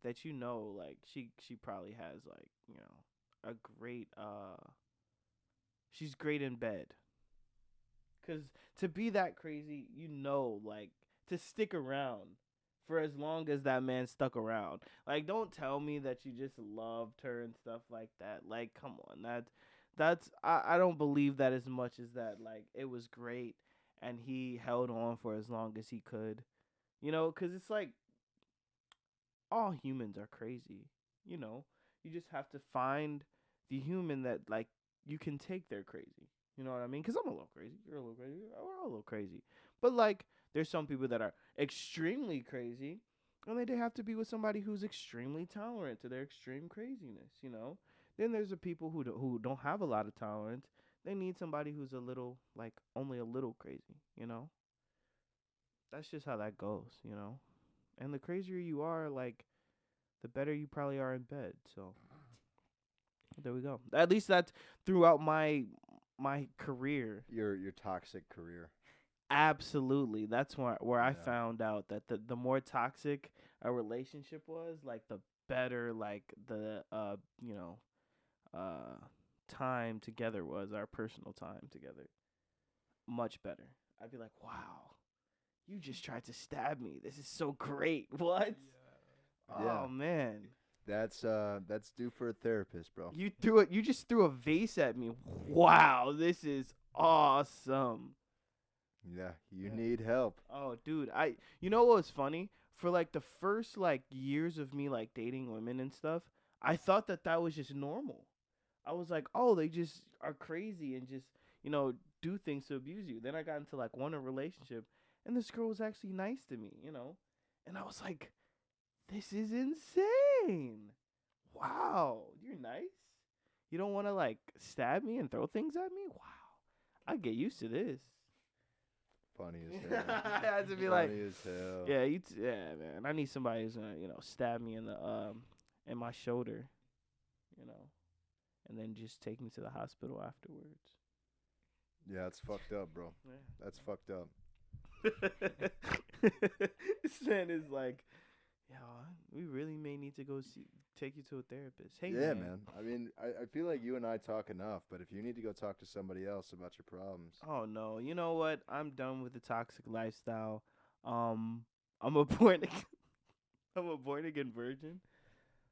A: that you know, like she she probably has like you know a great uh. She's great in bed. Cause to be that crazy, you know, like to stick around for as long as that man stuck around. Like, don't tell me that you just loved her and stuff like that. Like, come on, that that's I, I don't believe that as much as that. Like, it was great, and he held on for as long as he could. You know, cause it's like all humans are crazy. You know, you just have to find the human that like you can take their crazy. You know what I mean? Because I'm a little crazy. You're a little crazy. We're all a little crazy. But like, there's some people that are extremely crazy, and they have to be with somebody who's extremely tolerant to their extreme craziness. You know. Then there's the people who do, who don't have a lot of tolerance. They need somebody who's a little like only a little crazy. You know. That's just how that goes. You know. And the crazier you are, like, the better you probably are in bed. So there we go. At least that's throughout my my career.
C: Your your toxic career.
A: Absolutely. That's where where I found out that the the more toxic a relationship was, like the better like the uh you know uh time together was, our personal time together. Much better. I'd be like, "Wow. You just tried to stab me. This is so great." (laughs) What?
C: Yeah.
A: Oh man.
C: That's uh that's due for a therapist, bro.
A: You threw it. You just threw a vase at me. Wow, this is awesome.
C: Yeah, you
A: Yeah.
C: need help.
A: Oh, dude, I. You know what was funny? For like the first like years of me like dating women and stuff, I thought that that was just normal. I was like, oh, they just are crazy and just you know do things to abuse you. Then I got into like one a relationship, and this girl was actually nice to me, you know, and I was like, this is insane. Wow, you're nice. You don't want to like stab me and throw things at me. Wow, I get used to this.
C: Funny as (laughs) hell.
A: I had to be
C: Funny
A: like,
C: as hell.
A: yeah, you t- yeah, man. I need somebody who's gonna, you know, stab me in the um in my shoulder, you know, and then just take me to the hospital afterwards.
C: Yeah, it's fucked up, bro. (laughs)
A: Yeah.
C: That's fucked up. (laughs)
A: this man is like, yeah, we really may need to go see, take you to a therapist. Hey,
C: yeah,
A: man.
C: man. I mean, I, I feel like you and I talk enough, but if you need to go talk to somebody else about your problems,
A: Oh no, you know what? I'm done with the toxic lifestyle. Um, I'm a born again, (laughs) I'm a born again virgin.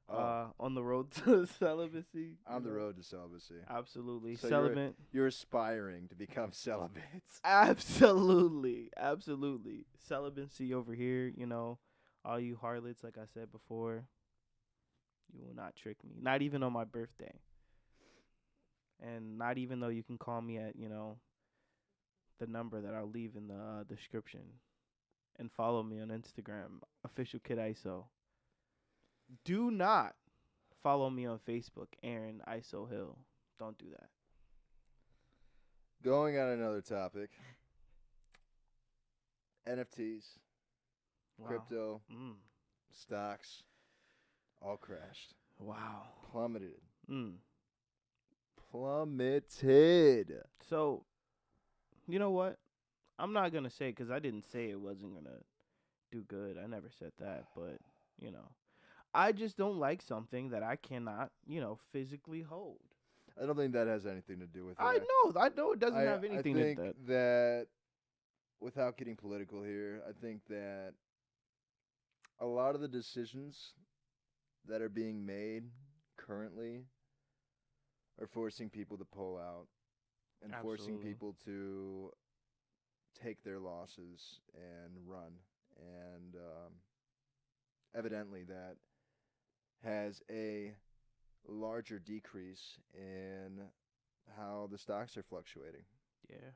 C: Oh.
A: Uh, on the road (laughs) to celibacy.
C: on the road to celibacy.
A: Absolutely,
C: So you're- You're aspiring to become (laughs) celibates. (laughs)
A: Absolutely, absolutely. Celibacy over here, you know, all you harlots, like I said before, you will not trick me. Not even on my birthday. And not even though you can call me at, you know, the number that I'll leave in the uh, description. And follow me on Instagram, official kid ISO. Do not follow me on Facebook, Aaron ISO Hill. Don't do that.
C: Going on another topic. NFTs,
A: Wow.
C: crypto,
A: Mm.
C: stocks, all crashed,
A: Wow.
C: plummeted,
A: Mm.
C: plummeted.
A: So, you know what? I'm not gonna say because I didn't say it wasn't gonna do good. I never said that, but you know, I just don't like something that I cannot, you know, physically hold.
C: I don't think that has anything to do with it.
A: I know, I know it doesn't
C: I-
A: have anything to do.
C: I
A: to
C: think
A: that.
C: that without getting political here, I think that a lot of the decisions that are being made currently are forcing people to pull out and forcing people to take their losses and run. And um, evidently, that has a larger decrease in how the stocks are fluctuating
A: Yeah.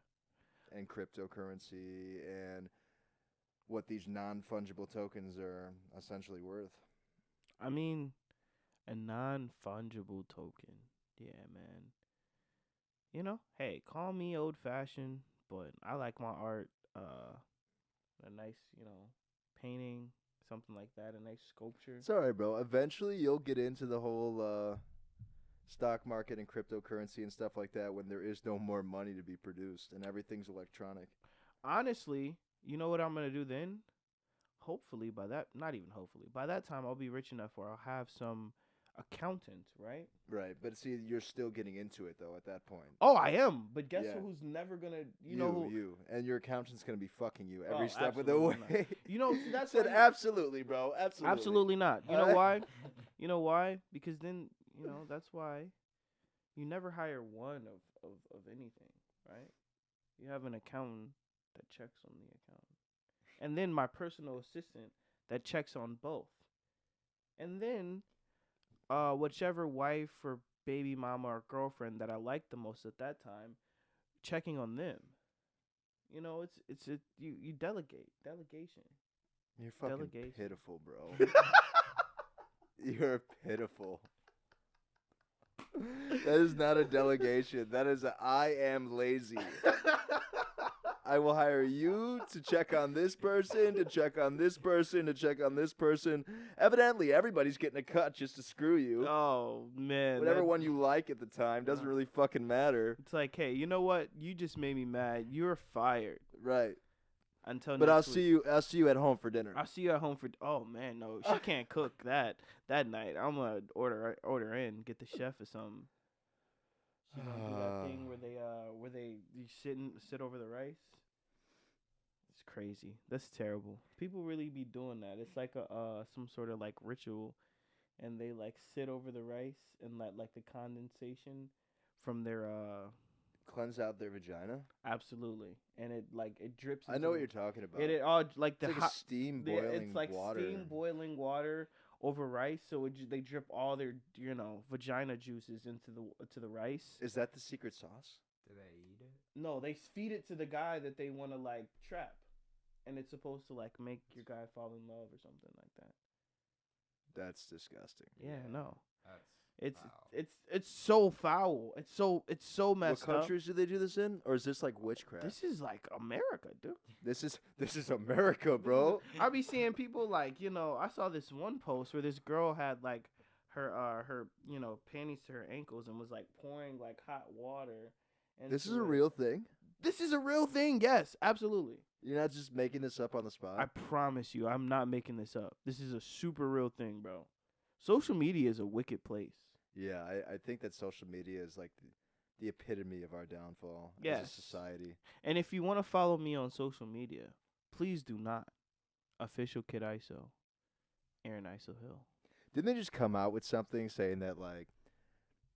C: and cryptocurrency and what these non fungible tokens are essentially worth.
A: I mean, a non fungible token. Yeah, man. You know, hey, call me old fashioned, but I like my art. Uh, a nice, you know, painting, something like that, a nice sculpture.
C: It's all right, bro. Eventually, you'll get into the whole uh, stock market and cryptocurrency and stuff like that when there is no more money to be produced and everything's electronic.
A: Honestly, you know what I'm gonna do then? Hopefully, by that, not even hopefully, by that time, I'll be rich enough where I'll have some accountant, right?
C: Right. But see, you're still getting into it, though, at that point.
A: Oh, I am. But guess
C: Yeah.
A: who's never gonna, you,
C: You,
A: know, who,
C: you. And your accountant's to be fucking you every
A: Oh,
C: step of the
A: absolutely not.
C: way.
A: you know, see, that's (laughs)
C: said absolutely, bro. Absolutely.
A: Absolutely not. You know (laughs) why? You know why? Because then, you know, that's why you never hire one of, of, of anything, right? You have an accountant that checks on the account. And then my personal assistant that checks on both. And then uh whichever wife or baby mama or girlfriend that I like the most at that time, checking on them. You know, it's it's a, you you delegate, delegation.
C: You're fucking
A: Delegation.
C: pitiful, bro. (laughs) You're pitiful. That is not a delegation. That is a I am lazy. (laughs) I will hire you to check on this person, to check on this person, to check on this person. Evidently, everybody's getting a cut just to screw you.
A: Oh man,
C: Whatever
A: that-
C: one you like at the time doesn't really fucking matter.
A: It's like, hey, you know what? You just made me mad. You're fired
C: Right.
A: until.
C: But I'll
A: next
C: see you I'll see you at home for dinner.
A: I'll see you at home for. Oh man, no, she (laughs) can't cook that that night. I'm gonna order order in, get the chef or something. She gonna do that thing where they uh where they you sit and sit over the rice. It's crazy. That's terrible. People really be doing that. It's like a uh some sort of like ritual, and they like sit over the rice and let like the condensation from their uh
C: Cleanse out their vagina.
A: absolutely, and it like it drips.
C: I know what you're talking about.
A: It, it all like the
C: it's like
A: hot,
C: steam
A: the-
C: boiling
A: it's like
C: water.
A: steam boiling water over rice, so it, they drip all their you know vagina juices into the to the rice.
C: Is that the secret sauce?
D: Do they eat it?
A: No, they feed it to the guy that they want to like trap, and it's supposed to like make your guy fall in love or something like that.
C: That's disgusting.
A: Yeah,
D: Yeah.
A: no,
D: That's
A: it's
D: foul.
A: it's it's so foul. It's so it's so
C: What
A: messed up.
C: countries do they do this in, or is this like witchcraft?
A: This is like America, dude.
C: This is this is America, bro. (laughs)
A: I be seeing people like you know I saw this one post where this girl had like her uh her you know panties to her ankles and was like pouring like hot water.
C: This is a real thing.
A: This is a real thing. Yes, absolutely.
C: You're not just making this up on the spot.
A: I promise you, I'm not making this up. This is a super real thing, bro. Social media is a wicked place.
C: Yeah, I, I think that social media is like the, the epitome of our downfall as a society.
A: And if you want to follow me on social media, please do not. Official Kid ISO, Aaron ISO Hill.
C: Didn't they just come out with something saying that like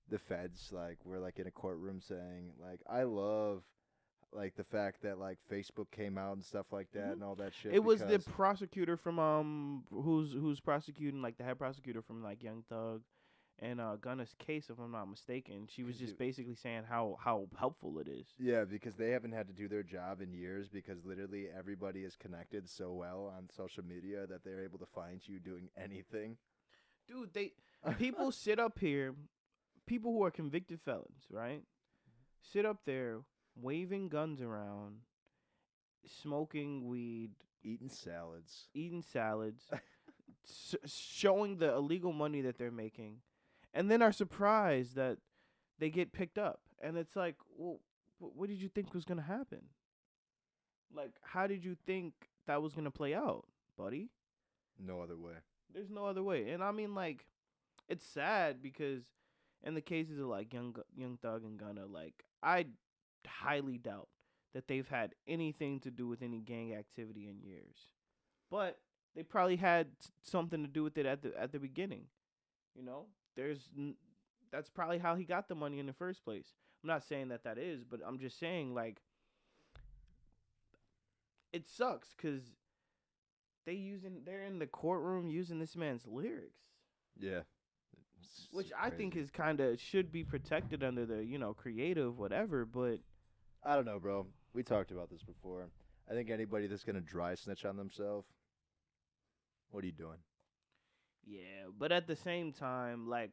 C: the feds like were like in a courtroom saying like I love like the fact that like Facebook came out and stuff like that and all that shit.
A: Mm-hmm. It was the prosecutor from um who's who's prosecuting like the head prosecutor from like Young Thug and uh Gunna's case if I'm not mistaken. She was just basically saying how how helpful it is.
C: Yeah, because they haven't had to do their job in years because literally everybody is connected so well on social media that they're able to find you doing anything.
A: Dude, they (laughs) people sit up here, people who are convicted felons, right? Sit up there waving guns around, smoking weed,
C: Eating salads.
A: eating salads, (laughs) s- showing the illegal money that they're making, and then are surprised that they get picked up. And it's like, well, what did you think was gonna happen? Like, how did you think that was gonna play out, buddy?
C: No other way.
A: There's no other way. And I mean, like, it's sad because in the cases of like Young Young Thug and Gunna, like, I highly doubt that they've had anything to do with any gang activity in years. But they probably had something to do with it at the at the beginning. You know, there's that's probably how he got the money in the first place. I'm not saying that that is, but I'm just saying like it sucks cuz they using they're in the courtroom using this man's lyrics,
C: Yeah.
A: which I think is kind of should be protected under the, you know, creative whatever, but
C: I don't know, bro. We talked about this before. I think anybody that's gonna dry snitch on themselves, what are you doing?
A: Yeah, but at the same time like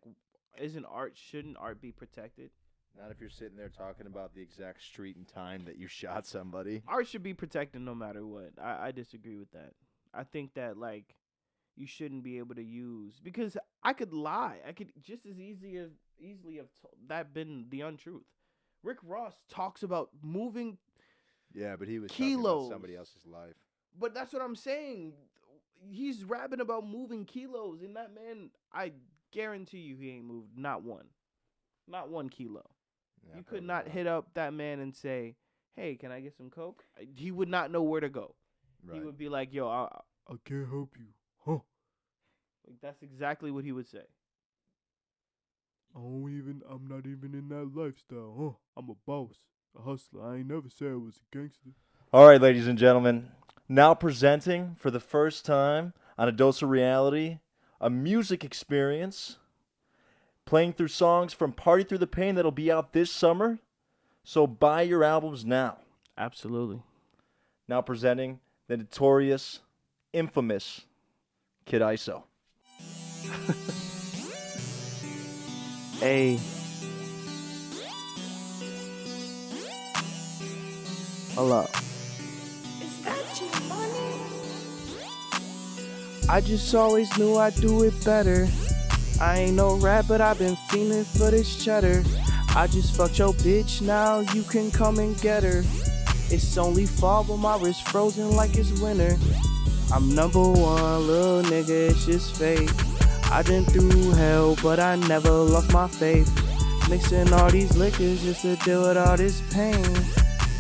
A: isn't art shouldn't art be protected?
C: Not if you're sitting there talking about the exact street and time that you (laughs) shot somebody.
A: art should be protected no matter what. I, I disagree with that. I think that like you shouldn't be able to use because I could lie. I could just as easy as easily have to- that been the untruth. Rick Ross talks about moving,
C: Yeah, but he was talking
A: Kilos.
C: about somebody else's life.
A: but that's what I'm saying. He's rapping about moving kilos, and that man, I guarantee you, he ain't moved not one, not one kilo.
C: Yeah,
A: you could
C: probably
A: not hit up that man and say, "Hey, can I get some coke?" He would not know where to go.
C: Right.
A: He would be like, "Yo, I, I can't help you, huh?" Like that's exactly what he would say. I don't even. I'm not even in that lifestyle, huh? I'm a boss, a hustler. I ain't never said I was a gangster.
E: All right, ladies and gentlemen, now presenting for the first time on a dose of reality, a music experience, playing through songs from Party Thru the Pain that'll be out this summer. So buy your albums now.
A: Absolutely.
E: Now presenting the notorious, infamous Kid ISO. (laughs)
A: Hey. Hello. I just always knew I'd do it better. I ain't no rat, but I've been feeling for this cheddar. I just fucked your bitch, now you can come and get her. It's only fall, but my wrist frozen like it's winter. I'm number one, little nigga, it's just fate. I been through hell, but I never lost my faith. Mixing all these liquors just to deal with all this pain.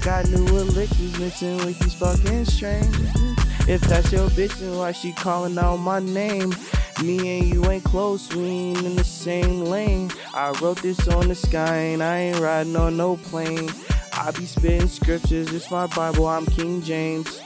A: Got new elixirs mixing with these fucking strains. If that's your bitch, then why she calling out my name? Me and you ain't close, we ain't in the same lane. I wrote this on the sky, and I ain't riding on no plane. I be spitting scriptures, it's my Bible, I'm King James.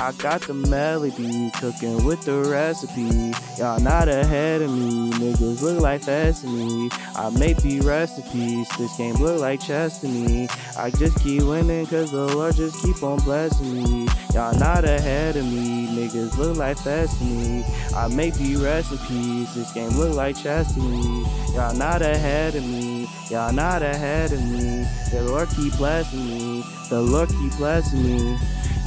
A: I got the melody, cooking with the recipe. Y'all not ahead of me, niggas look like fast to me. I make be recipes, this game look like chess to me. I just keep winning cause the Lord just keep on blessing me. Y'all not ahead of me, niggas look like fast to me. I make be recipes, this game look like chess to me. Y'all not ahead of me, y'all not ahead of me. The Lord keep blessing me, the Lord keep blessing me.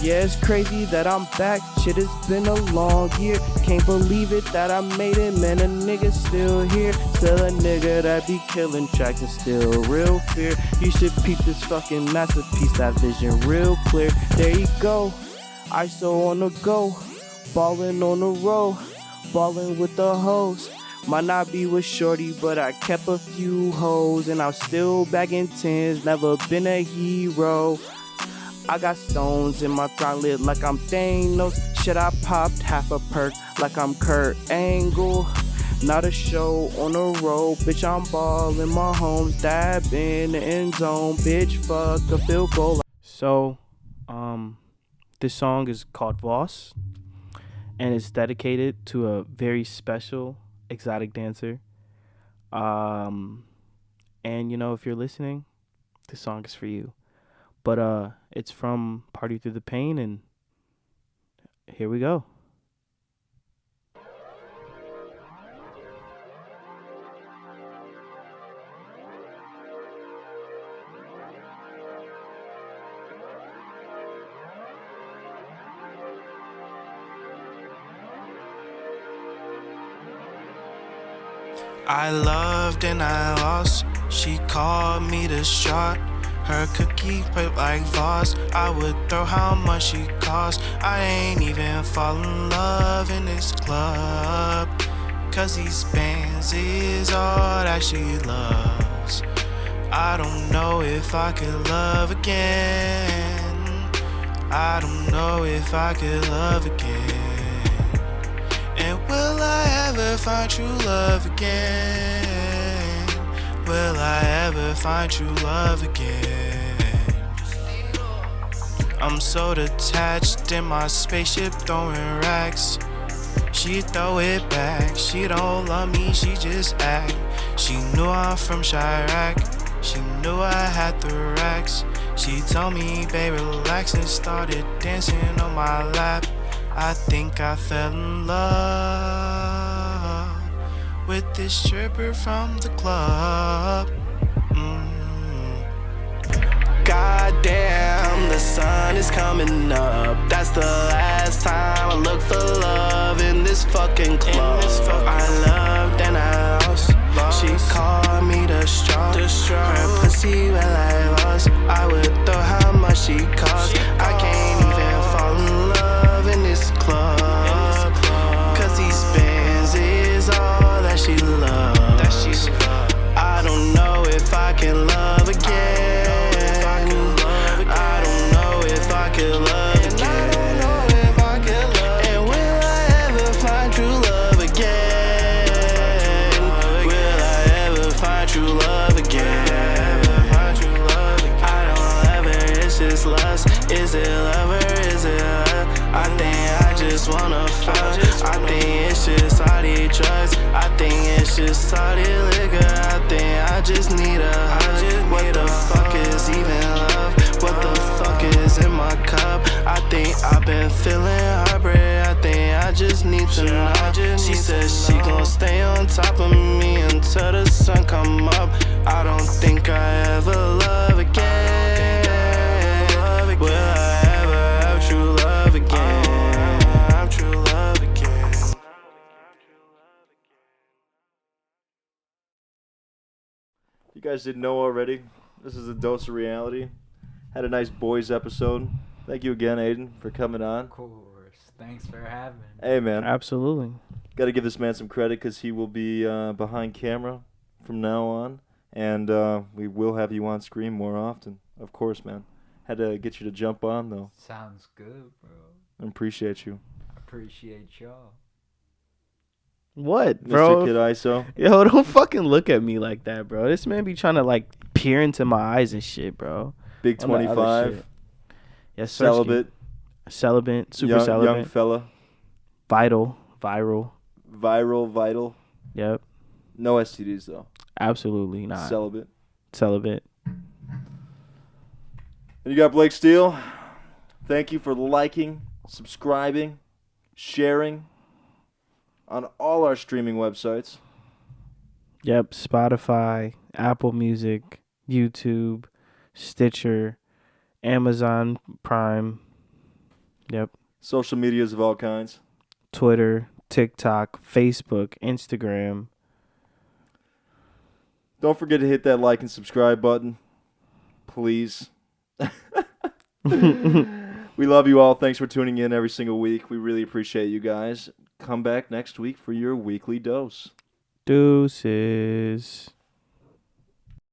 A: Yeah, it's crazy that I'm back. Shit, it's been a long year. Can't believe it that I made it, man. A nigga still here. Still a nigga that be killing tracks and still real fear. You should peep this fucking masterpiece, that vision real clear. There you go. ISO on the go. Ballin' on the road. Ballin' with the hoes. Might not be with Shorty, but I kept a few hoes. And I'm still bagging tens. Never been a hero. I got stones in my throat like I'm Thanos. Shit, I popped half a perk like I'm Kurt Angle. Not a show on the road, bitch. I'm ballin' my homes, dab in the end zone, bitch. Fuck a field goal. So, um, this song is called Voss, and it's dedicated to a very special exotic dancer. Um, and you know, if you're listening, this song is for you. But uh it's from Party Thru the Pain and here we go.
B: I loved and I lost. She called me the shot. Her cookie put like Voss. I would throw how much she cost. I ain't even fall in love in this club. Cause these bands is all that she loves. I don't know if I could love again. I don't know if I could love again. And will I ever find true love again?
A: Will I ever find true love again? I'm so detached in my spaceship throwing racks. She throw it back. She don't love me, she just act. She knew I'm from Chiraq. She knew I had the racks. She told me, babe, relax and started dancing on my lap. I think I fell in love with this stripper from the club. Mm. Goddamn, the sun is coming up. That's the last time I look for love in this fucking club. I loved and I lost. She called me the straw. Her pussy well I lost. I would throw how much she cost. I can't even fall in love in this club. All that she loves. I don't know if I can love again. I don't know if I can love just wanna fuck. I think it's just all these drugs. I think it's just all this liquor. I think I just need a hug. What the fuck is even love? What the fuck is in my cup? I think I've been feeling heartbreak. I think I just need to know. She says she gon' stay on top of me until the sun come up. I don't think I ever
C: guys didn't know already. This is a dose of reality. Had a nice boys episode. Thank you again, Aidan, for coming on.
D: Of course. Thanks for having me.
C: Hey, man.
F: Absolutely.
C: Got to give this man some credit because he will be uh, behind camera from now on, and uh, we will have you on screen more often. Of course, man. Had to get you to jump on though.
D: Sounds good, bro.
C: I appreciate you,
D: Appreciate y'all.
F: What,
C: Mr.
F: bro?
C: Kid ISO.
F: Yo, don't fucking look at me like that, bro. This man be trying to like peer into my eyes and shit, bro.
C: Big
F: On the other
C: twenty five.
F: Yes, sir.
C: celibate,
F: celibate, super
C: young,
F: celibate,
C: young fella,
F: vital, viral.
C: viral, vital.
F: Yep,
C: No STDs though.
F: absolutely not.
C: Celibate.
F: celibate.
C: And you got Blake Steele. Thank you for liking, subscribing, sharing on all our streaming websites.
F: Yep, Spotify, Apple Music, YouTube, Stitcher, Amazon Prime. Yep,
C: Social medias of all kinds.
F: Twitter, TikTok, Facebook, Instagram.
C: Don't forget to hit that like and subscribe button. Please. (laughs) (laughs) we love you all. Thanks for tuning in every single week. We really appreciate you guys. Come back next week for your weekly dose.
F: Deuces.